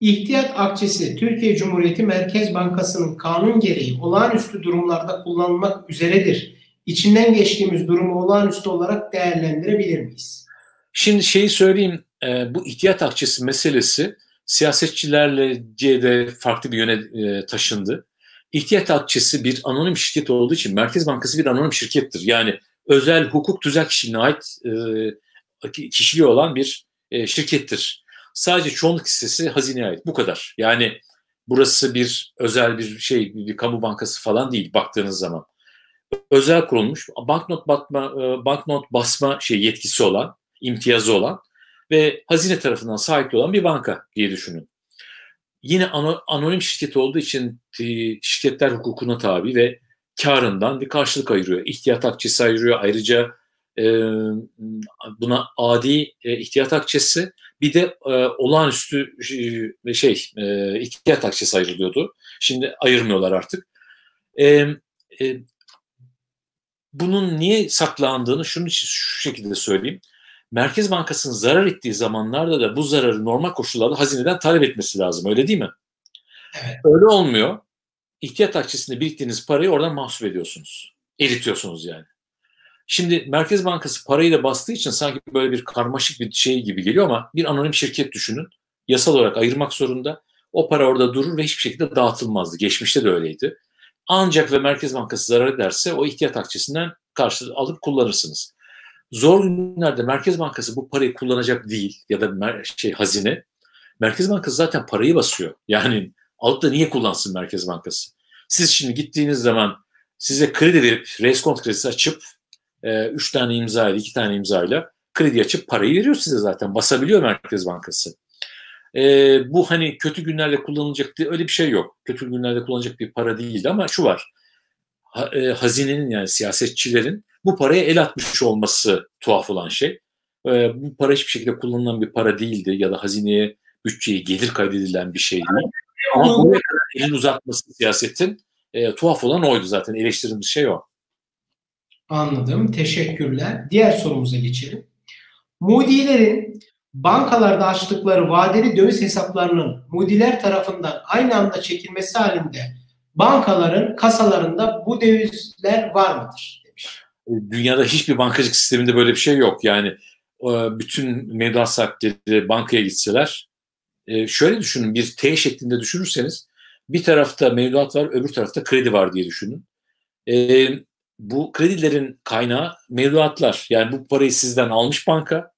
İhtiyat akçesi Türkiye Cumhuriyeti Merkez Bankası'nın kanun gereği olağanüstü durumlarda kullanılmak üzeredir. İçinden geçtiğimiz durumu olağanüstü olarak değerlendirebilir miyiz? Şimdi şeyi söyleyeyim, e, bu ihtiyat akçesi meselesi siyasetçilerle de farklı bir yöne e, taşındı. İhtiyat akçesi bir anonim şirket olduğu için Merkez Bankası bir anonim şirkettir. Yani özel hukuk tüzel kişiliğine ait e, kişiliği olan bir e, şirkettir. Sadece çoğunluk hissesi hazineye ait. Bu kadar. Yani burası bir özel bir şey, bir kamu bankası falan değil baktığınız zaman. Özel kurulmuş, banknot batma, e, banknot basma şey yetkisi olan, imtiyazı olan ve hazine tarafından sahipli olan bir banka diye düşünün. Yine anonim şirket olduğu için e, şirketler hukukuna tabi ve karından bir karşılık ayırıyor. İhtiyat akçesi ayırıyor. Ayrıca e, buna adi e, ihtiyat akçesi bir de e, olağanüstü e, şey e, ihtiyat akçesi ayrılıyordu. Şimdi ayırmıyorlar artık. E, e, bunun niye saklandığını şunun için şu şekilde söyleyeyim. Merkez Bankası'nın zarar ettiği zamanlarda da bu zararı normal koşullarda hazineden talep etmesi lazım. Öyle değil mi? Evet. Öyle olmuyor. İhtiyat akçesinde biriktirdiğiniz parayı oradan mahsup ediyorsunuz. Eritiyorsunuz yani. Şimdi Merkez Bankası parayı da bastığı için sanki böyle bir karmaşık bir şey gibi geliyor ama bir anonim şirket düşünün. Yasal olarak ayırmak zorunda. O para orada durur ve hiçbir şekilde dağıtılmazdı. Geçmişte de öyleydi. Ancak ve Merkez Bankası zarar ederse o ihtiyat akçesinden karşı alıp kullanırsınız. Zor günlerde Merkez Bankası bu parayı kullanacak değil ya da şey hazine. Merkez Bankası zaten parayı basıyor. Yani alıp da niye kullansın Merkez Bankası? Siz şimdi gittiğiniz zaman size kredi verip reskont kredisi açıp e, üç tane imza ile iki tane imza ile kredi açıp parayı veriyor size zaten. Basabiliyor Merkez Bankası. E, bu hani kötü günlerde kullanılacak diye öyle bir şey yok. Kötü günlerde kullanılacak bir para değildi ama şu var. Ha, e, hazinenin yani siyasetçilerin bu paraya el atmış olması tuhaf olan şey. E, bu para hiçbir şekilde kullanılan bir para değildi ya da hazineye bütçeye gelir kaydedilen bir şey değil. Ama buraya kadar elin uzatması siyasetin e, tuhaf olan oydu zaten. Eleştirdiğimiz şey o. Anladım. Teşekkürler. Diğer sorumuza geçelim. Moody'lerin bankalarda açtıkları vadeli döviz hesaplarının Moody'ler tarafından aynı anda çekilmesi halinde bankaların kasalarında bu dövizler var mıdır? E, dünyada hiçbir bankacılık sisteminde böyle bir şey yok. Yani e, bütün mevduat sahipleri bankaya gitseler e, şöyle düşünün bir T şeklinde düşünürseniz bir tarafta mevduat var öbür tarafta kredi var diye düşünün. Bu kredilerin kaynağı mevduatlar. Yani bu parayı sizden almış banka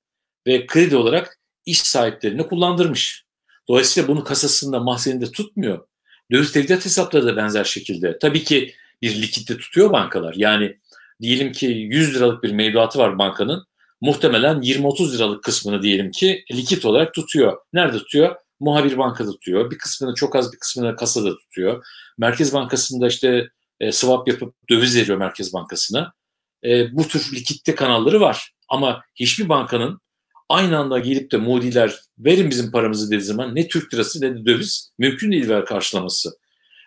ve kredi olarak iş sahiplerine kullandırmış. Dolayısıyla bunu kasasında, mahzeninde tutmuyor. Döviz tevdiat hesapları da benzer şekilde. Tabii ki bir likitte tutuyor bankalar. Yani diyelim ki 100 liralık bir mevduatı var bankanın. Muhtemelen 20-30 liralık kısmını diyelim ki likit olarak tutuyor. Nerede tutuyor? Muhabir bankada tutuyor. Bir kısmını çok az bir kısmını kasada tutuyor. Merkez Bankası'nda işte e, swap yapıp döviz veriyor Merkez Bankası'na. E, bu tür likitte kanalları var. Ama hiçbir bankanın aynı anda gelip de Moody'ler verin bizim paramızı dediği zaman ne Türk lirası ne de döviz mümkün değil ver karşılaması.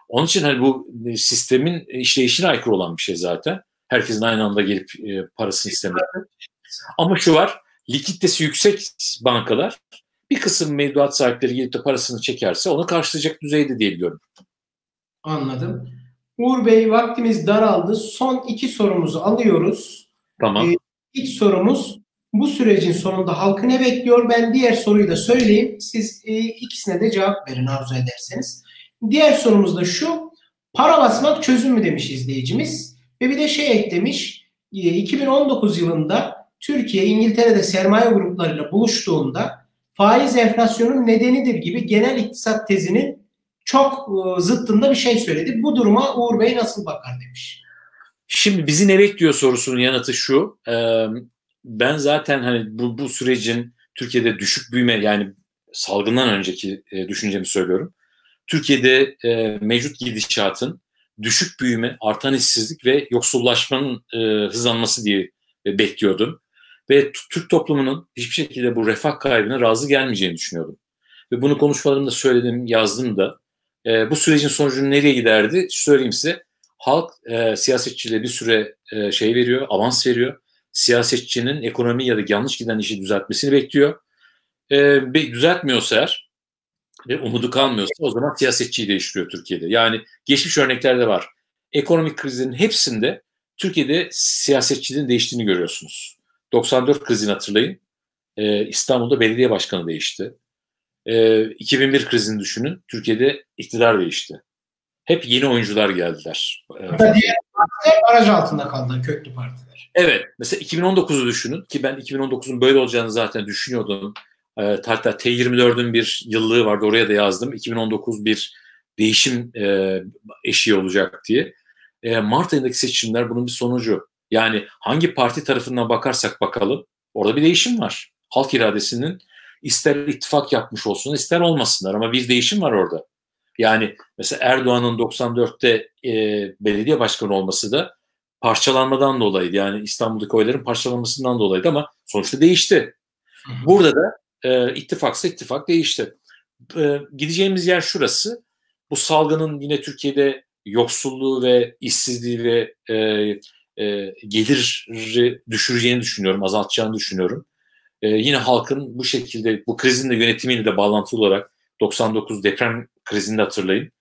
Onun için hani bu e, sistemin işleyişine aykırı olan bir şey zaten. Herkesin aynı anda gelip e, parasını istemesi. Ama şu var, likiditesi yüksek bankalar bir kısım mevduat sahipleri gelip de parasını çekerse onu karşılayacak düzeyde diyebiliyorum. Anladım. Uğur Bey vaktimiz daraldı. Son iki sorumuzu alıyoruz. Tamam. Ee, ilk sorumuz bu sürecin sonunda halkı ne bekliyor? Ben diğer soruyu da söyleyeyim. Siz e, ikisine de cevap verin arzu ederseniz. Diğer sorumuz da şu. Para basmak çözüm mü demiş izleyicimiz. Ve bir de şey eklemiş. E, 2019 yılında Türkiye İngiltere'de sermaye gruplarıyla buluştuğunda faiz enflasyonun nedenidir gibi genel iktisat tezinin çok e, zıttında bir şey söyledi. Bu duruma Uğur Bey nasıl bakar demiş. Şimdi bizi ne bekliyor sorusunun yanıtı şu. E, ben zaten hani bu, bu sürecin Türkiye'de düşük büyüme yani salgından önceki e, düşüncemi söylüyorum. Türkiye'de e, mevcut gidişatın düşük büyüme, artan işsizlik ve yoksullaşmanın e, hızlanması diye e, bekliyordum. Ve Türk toplumunun hiçbir şekilde bu refah kaybına razı gelmeyeceğini düşünüyordum. Ve bunu konuşmalarımda söyledim, yazdım da. E, bu sürecin sonucu nereye giderdi? Söyleyeyim size. Halk e, siyasetçilere bir süre e, şey veriyor, avans veriyor siyasetçinin ekonomi ya da yanlış giden işi düzeltmesini bekliyor. E, düzeltmiyorsa eğer ve umudu kalmıyorsa o zaman siyasetçiyi değiştiriyor Türkiye'de. Yani geçmiş örneklerde var. Ekonomik krizin hepsinde Türkiye'de siyasetçinin değiştiğini görüyorsunuz. 94 krizini hatırlayın. Ee, İstanbul'da belediye başkanı değişti. Ee, 2001 krizini düşünün. Türkiye'de iktidar değişti. Hep yeni oyuncular geldiler. Hatta diğer partiler baraj altında kaldı köklü partiler. Evet. Mesela 2019'u düşünün ki ben 2019'un böyle olacağını zaten düşünüyordum. E, hatta T24'ün bir yıllığı vardı oraya da yazdım. 2019 bir değişim e, eşiği olacak diye. E, Mart ayındaki seçimler bunun bir sonucu. Yani hangi parti tarafından bakarsak bakalım orada bir değişim var. Halk iradesinin ister ittifak yapmış olsun ister olmasınlar ama bir değişim var orada. Yani mesela Erdoğan'ın 94'te e, belediye başkanı olması da parçalanmadan dolayıydı. Yani İstanbul'daki oyların parçalanmasından dolayıydı ama sonuçta değişti. Burada da e, ittifaksa ittifak değişti. E, gideceğimiz yer şurası. Bu salgının yine Türkiye'de yoksulluğu ve işsizliği ve e, e, geliri düşüreceğini düşünüyorum, azaltacağını düşünüyorum. E, yine halkın bu şekilde bu krizin de yönetimiyle de bağlantılı olarak 99 deprem krizini hatırlayın.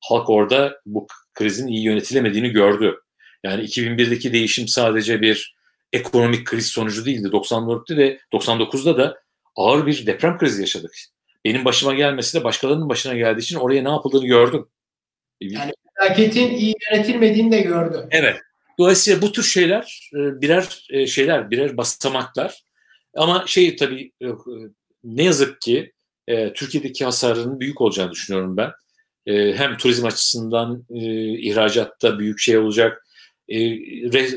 Halk orada bu krizin iyi yönetilemediğini gördü. Yani 2001'deki değişim sadece bir ekonomik kriz sonucu değildi. 94'te de 99'da da ağır bir deprem krizi yaşadık. Benim başıma gelmesi de başkalarının başına geldiği için oraya ne yapıldığını gördüm. Yani felaketin iyi yönetilmediğini de gördüm. Evet. Dolayısıyla bu tür şeyler e, birer e, şeyler, birer basamaklar. Ama şey tabii e, ne yazık ki Türkiye'deki hasarının büyük olacağını düşünüyorum ben. Hem turizm açısından ihracatta büyük şey olacak.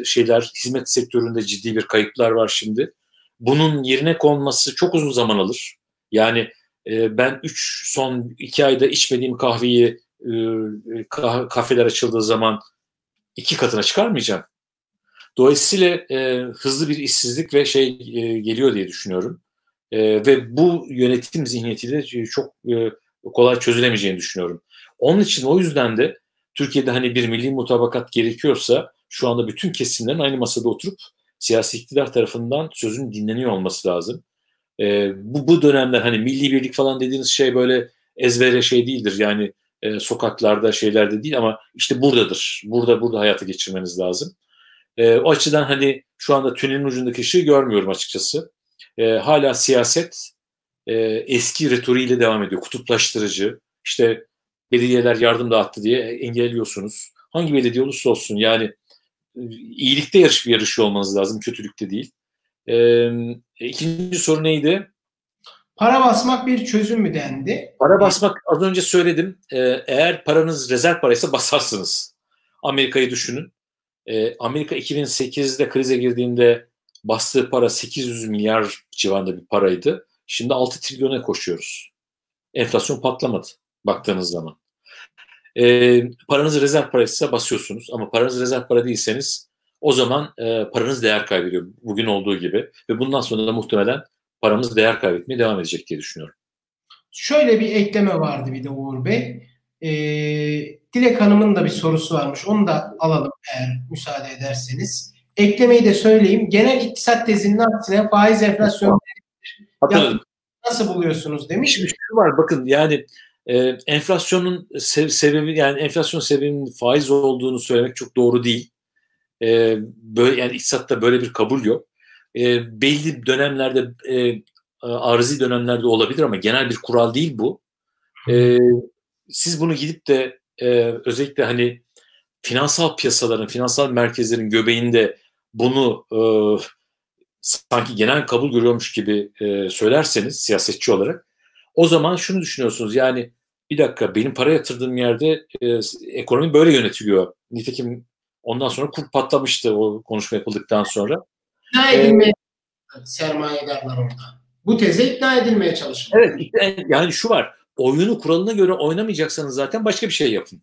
Şeyler, hizmet sektöründe ciddi bir kayıplar var şimdi bunun yerine konması çok uzun zaman alır. Yani e, ben 3 son 2 ayda içmediğim kahveyi e, kah- kafeler açıldığı zaman iki katına çıkarmayacağım. Dolayısıyla e, hızlı bir işsizlik ve şey e, geliyor diye düşünüyorum. E, ve bu yönetim zihniyetiyle çok e, kolay çözülemeyeceğini düşünüyorum. Onun için o yüzden de Türkiye'de hani bir milli mutabakat gerekiyorsa şu anda bütün kesimlerin aynı masada oturup siyasi iktidar tarafından sözün dinleniyor olması lazım. E, bu, bu dönemler hani milli birlik falan dediğiniz şey böyle ezbere şey değildir. Yani e, sokaklarda şeylerde değil ama işte buradadır. Burada burada hayatı geçirmeniz lazım. E, o açıdan hani şu anda tünelin ucundaki ışığı görmüyorum açıkçası. E, hala siyaset e, eski retoriğiyle devam ediyor. Kutuplaştırıcı, işte belediyeler yardım dağıttı diye engelliyorsunuz. Hangi belediye olursa olsun yani iyilikte yarış bir yarışıyor olmanız lazım, kötülükte değil. E, ikinci soru neydi? Para basmak bir çözüm mü dendi? Para basmak az önce söyledim. E, eğer paranız rezerv paraysa basarsınız. Amerika'yı düşünün. E, Amerika 2008'de krize girdiğinde bastığı para 800 milyar civarında bir paraydı. Şimdi 6 trilyona koşuyoruz. Enflasyon patlamadı baktığınız zaman. E, paranız rezerv paraysa basıyorsunuz ama paranız rezerv para değilseniz o zaman e, paranız değer kaybediyor bugün olduğu gibi ve bundan sonra da muhtemelen paramız değer kaybetmeye devam edecek diye düşünüyorum. Şöyle bir ekleme vardı bir de Uğur Bey. E, Dilek Hanım'ın da bir sorusu varmış. Onu da alalım eğer müsaade ederseniz. Eklemeyi de söyleyeyim. Genel iktisat tezinin aksine faiz enflasyon nasıl buluyorsunuz demiş. Bir şey var bakın yani e, enflasyonun se- sebebi yani enflasyon sebebinin faiz olduğunu söylemek çok doğru değil. E, böyle yani iktisatta böyle bir kabul yok. E, belli dönemlerde e, arızi dönemlerde olabilir ama genel bir kural değil bu. E, siz bunu gidip de e, özellikle hani finansal piyasaların, finansal merkezlerin göbeğinde bunu e, sanki genel kabul görüyormuş gibi e, söylerseniz siyasetçi olarak o zaman şunu düşünüyorsunuz yani bir dakika benim para yatırdığım yerde e, ekonomi böyle yönetiliyor. Nitekim ondan sonra kur patlamıştı o konuşma yapıldıktan sonra. İkna edilmeye ee, sermayedarlar orada. Bu teze ikna edilmeye çalışılıyor. Evet yani şu var oyunu kuralına göre oynamayacaksanız zaten başka bir şey yapın.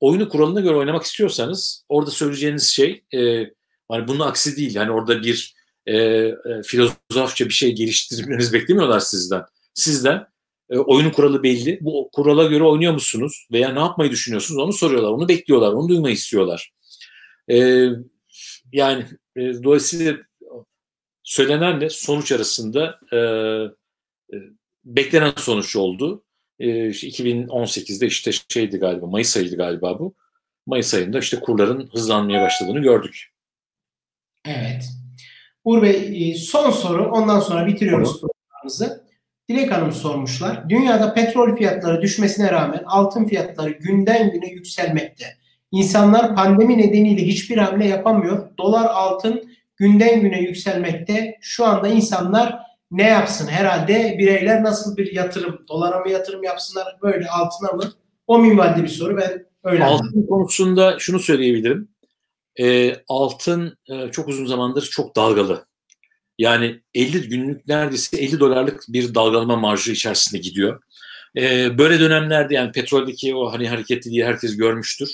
Oyunu kuralına göre oynamak istiyorsanız orada söyleyeceğiniz şey e, hani bunun aksi değil. Yani orada bir e, e, filozofça bir şey geliştirmeniz beklemiyorlar sizden. Sizden e, oyunun kuralı belli. Bu kurala göre oynuyor musunuz? Veya ne yapmayı düşünüyorsunuz? Onu soruyorlar. Onu bekliyorlar. Onu duymayı istiyorlar. E, yani e, dolayısıyla söylenenle sonuç arasında e, e, beklenen sonuç oldu. E, 2018'de işte şeydi galiba, Mayıs ayıydı galiba bu. Mayıs ayında işte kurların hızlanmaya başladığını gördük. Evet. Uğur Bey e, son soru ondan sonra bitiriyoruz programımızı. Dilek Hanım sormuşlar. Dünyada petrol fiyatları düşmesine rağmen altın fiyatları günden güne yükselmekte. İnsanlar pandemi nedeniyle hiçbir hamle yapamıyor. Dolar altın günden güne yükselmekte. Şu anda insanlar ne yapsın? Herhalde bireyler nasıl bir yatırım, dolara mı yatırım yapsınlar, böyle altına mı? O minvalde bir soru. Ben öyle Altın anladım. konusunda şunu söyleyebilirim. E, altın e, çok uzun zamandır çok dalgalı. Yani 50 günlük neredeyse 50 dolarlık bir dalgalama marjı içerisinde gidiyor. E, böyle dönemlerde yani petroldeki o hani hareketliliği herkes görmüştür.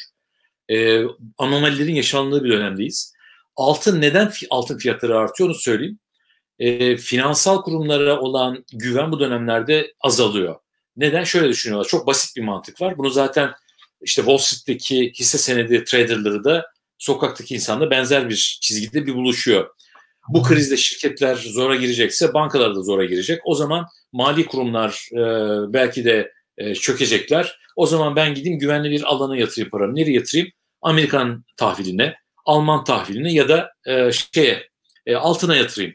E, anomalilerin yaşandığı bir dönemdeyiz. Altın neden altın fiyatları artıyor onu söyleyeyim. E, finansal kurumlara olan güven bu dönemlerde azalıyor. Neden? Şöyle düşünüyorlar. Çok basit bir mantık var. Bunu zaten işte Wall Street'teki hisse senedi traderları da sokaktaki insanla benzer bir çizgide bir buluşuyor. Bu krizde şirketler zora girecekse bankalar da zora girecek. O zaman mali kurumlar e, belki de e, çökecekler. O zaman ben gideyim güvenli bir alana yatırayım paramı. Nereye yatırayım? Amerikan tahviline, Alman tahviline ya da e, şeye e, altına yatırayım.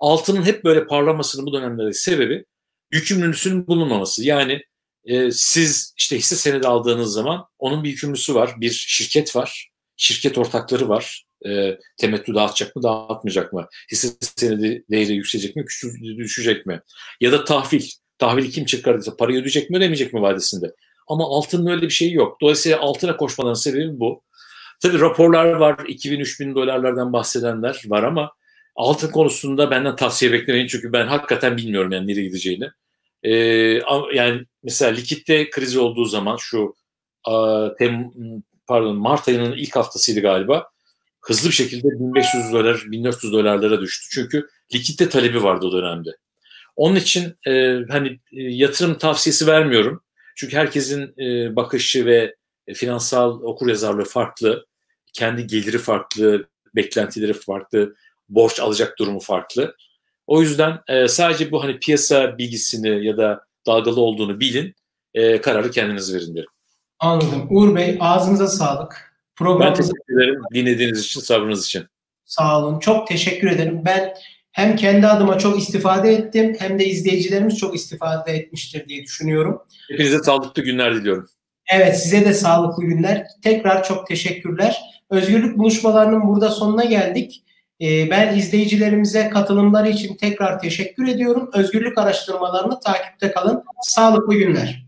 Altının hep böyle parlamasının bu dönemlerde sebebi yükümlülüsünün bulunmaması. Yani e, siz işte hisse senedi aldığınız zaman onun bir yükümlüsü var, bir şirket var, şirket ortakları var. E, temettü dağıtacak mı, dağıtmayacak mı? Hisse senedi değeri yükselecek mi, düşecek mi? Ya da tahvil. Tahvili kim çıkardıysa parayı ödeyecek mi, ödemeyecek mi vadesinde? Ama altının öyle bir şeyi yok. Dolayısıyla altına koşmaların sebebi bu. Tabii raporlar var, 2000-3000 dolarlardan bahsedenler var ama altın konusunda benden tavsiye beklemeyin çünkü ben hakikaten bilmiyorum yani nereye gideceğini. E, yani mesela likitte kriz olduğu zaman şu a, tem, pardon Mart ayının ilk haftasıydı galiba. Hızlı bir şekilde 1500 dolar, 1400 dolarlara düştü. Çünkü likitte talebi vardı o dönemde. Onun için e, hani e, yatırım tavsiyesi vermiyorum. Çünkü herkesin e, bakışı ve finansal okuryazarlığı farklı. Kendi geliri farklı, beklentileri farklı, borç alacak durumu farklı. O yüzden e, sadece bu hani piyasa bilgisini ya da dalgalı olduğunu bilin, e, kararı kendiniz verin derim. Anladım. Uğur Bey ağzınıza sağlık. Programımıza... Ben teşekkür ederim dinlediğiniz için, sabrınız için. Sağ olun. Çok teşekkür ederim. Ben hem kendi adıma çok istifade ettim hem de izleyicilerimiz çok istifade etmiştir diye düşünüyorum. Hepinize sağlıklı günler diliyorum. Evet size de sağlıklı günler. Tekrar çok teşekkürler. Özgürlük buluşmalarının burada sonuna geldik. Ee, ben izleyicilerimize katılımları için tekrar teşekkür ediyorum. Özgürlük araştırmalarını takipte kalın. Sağlıklı günler.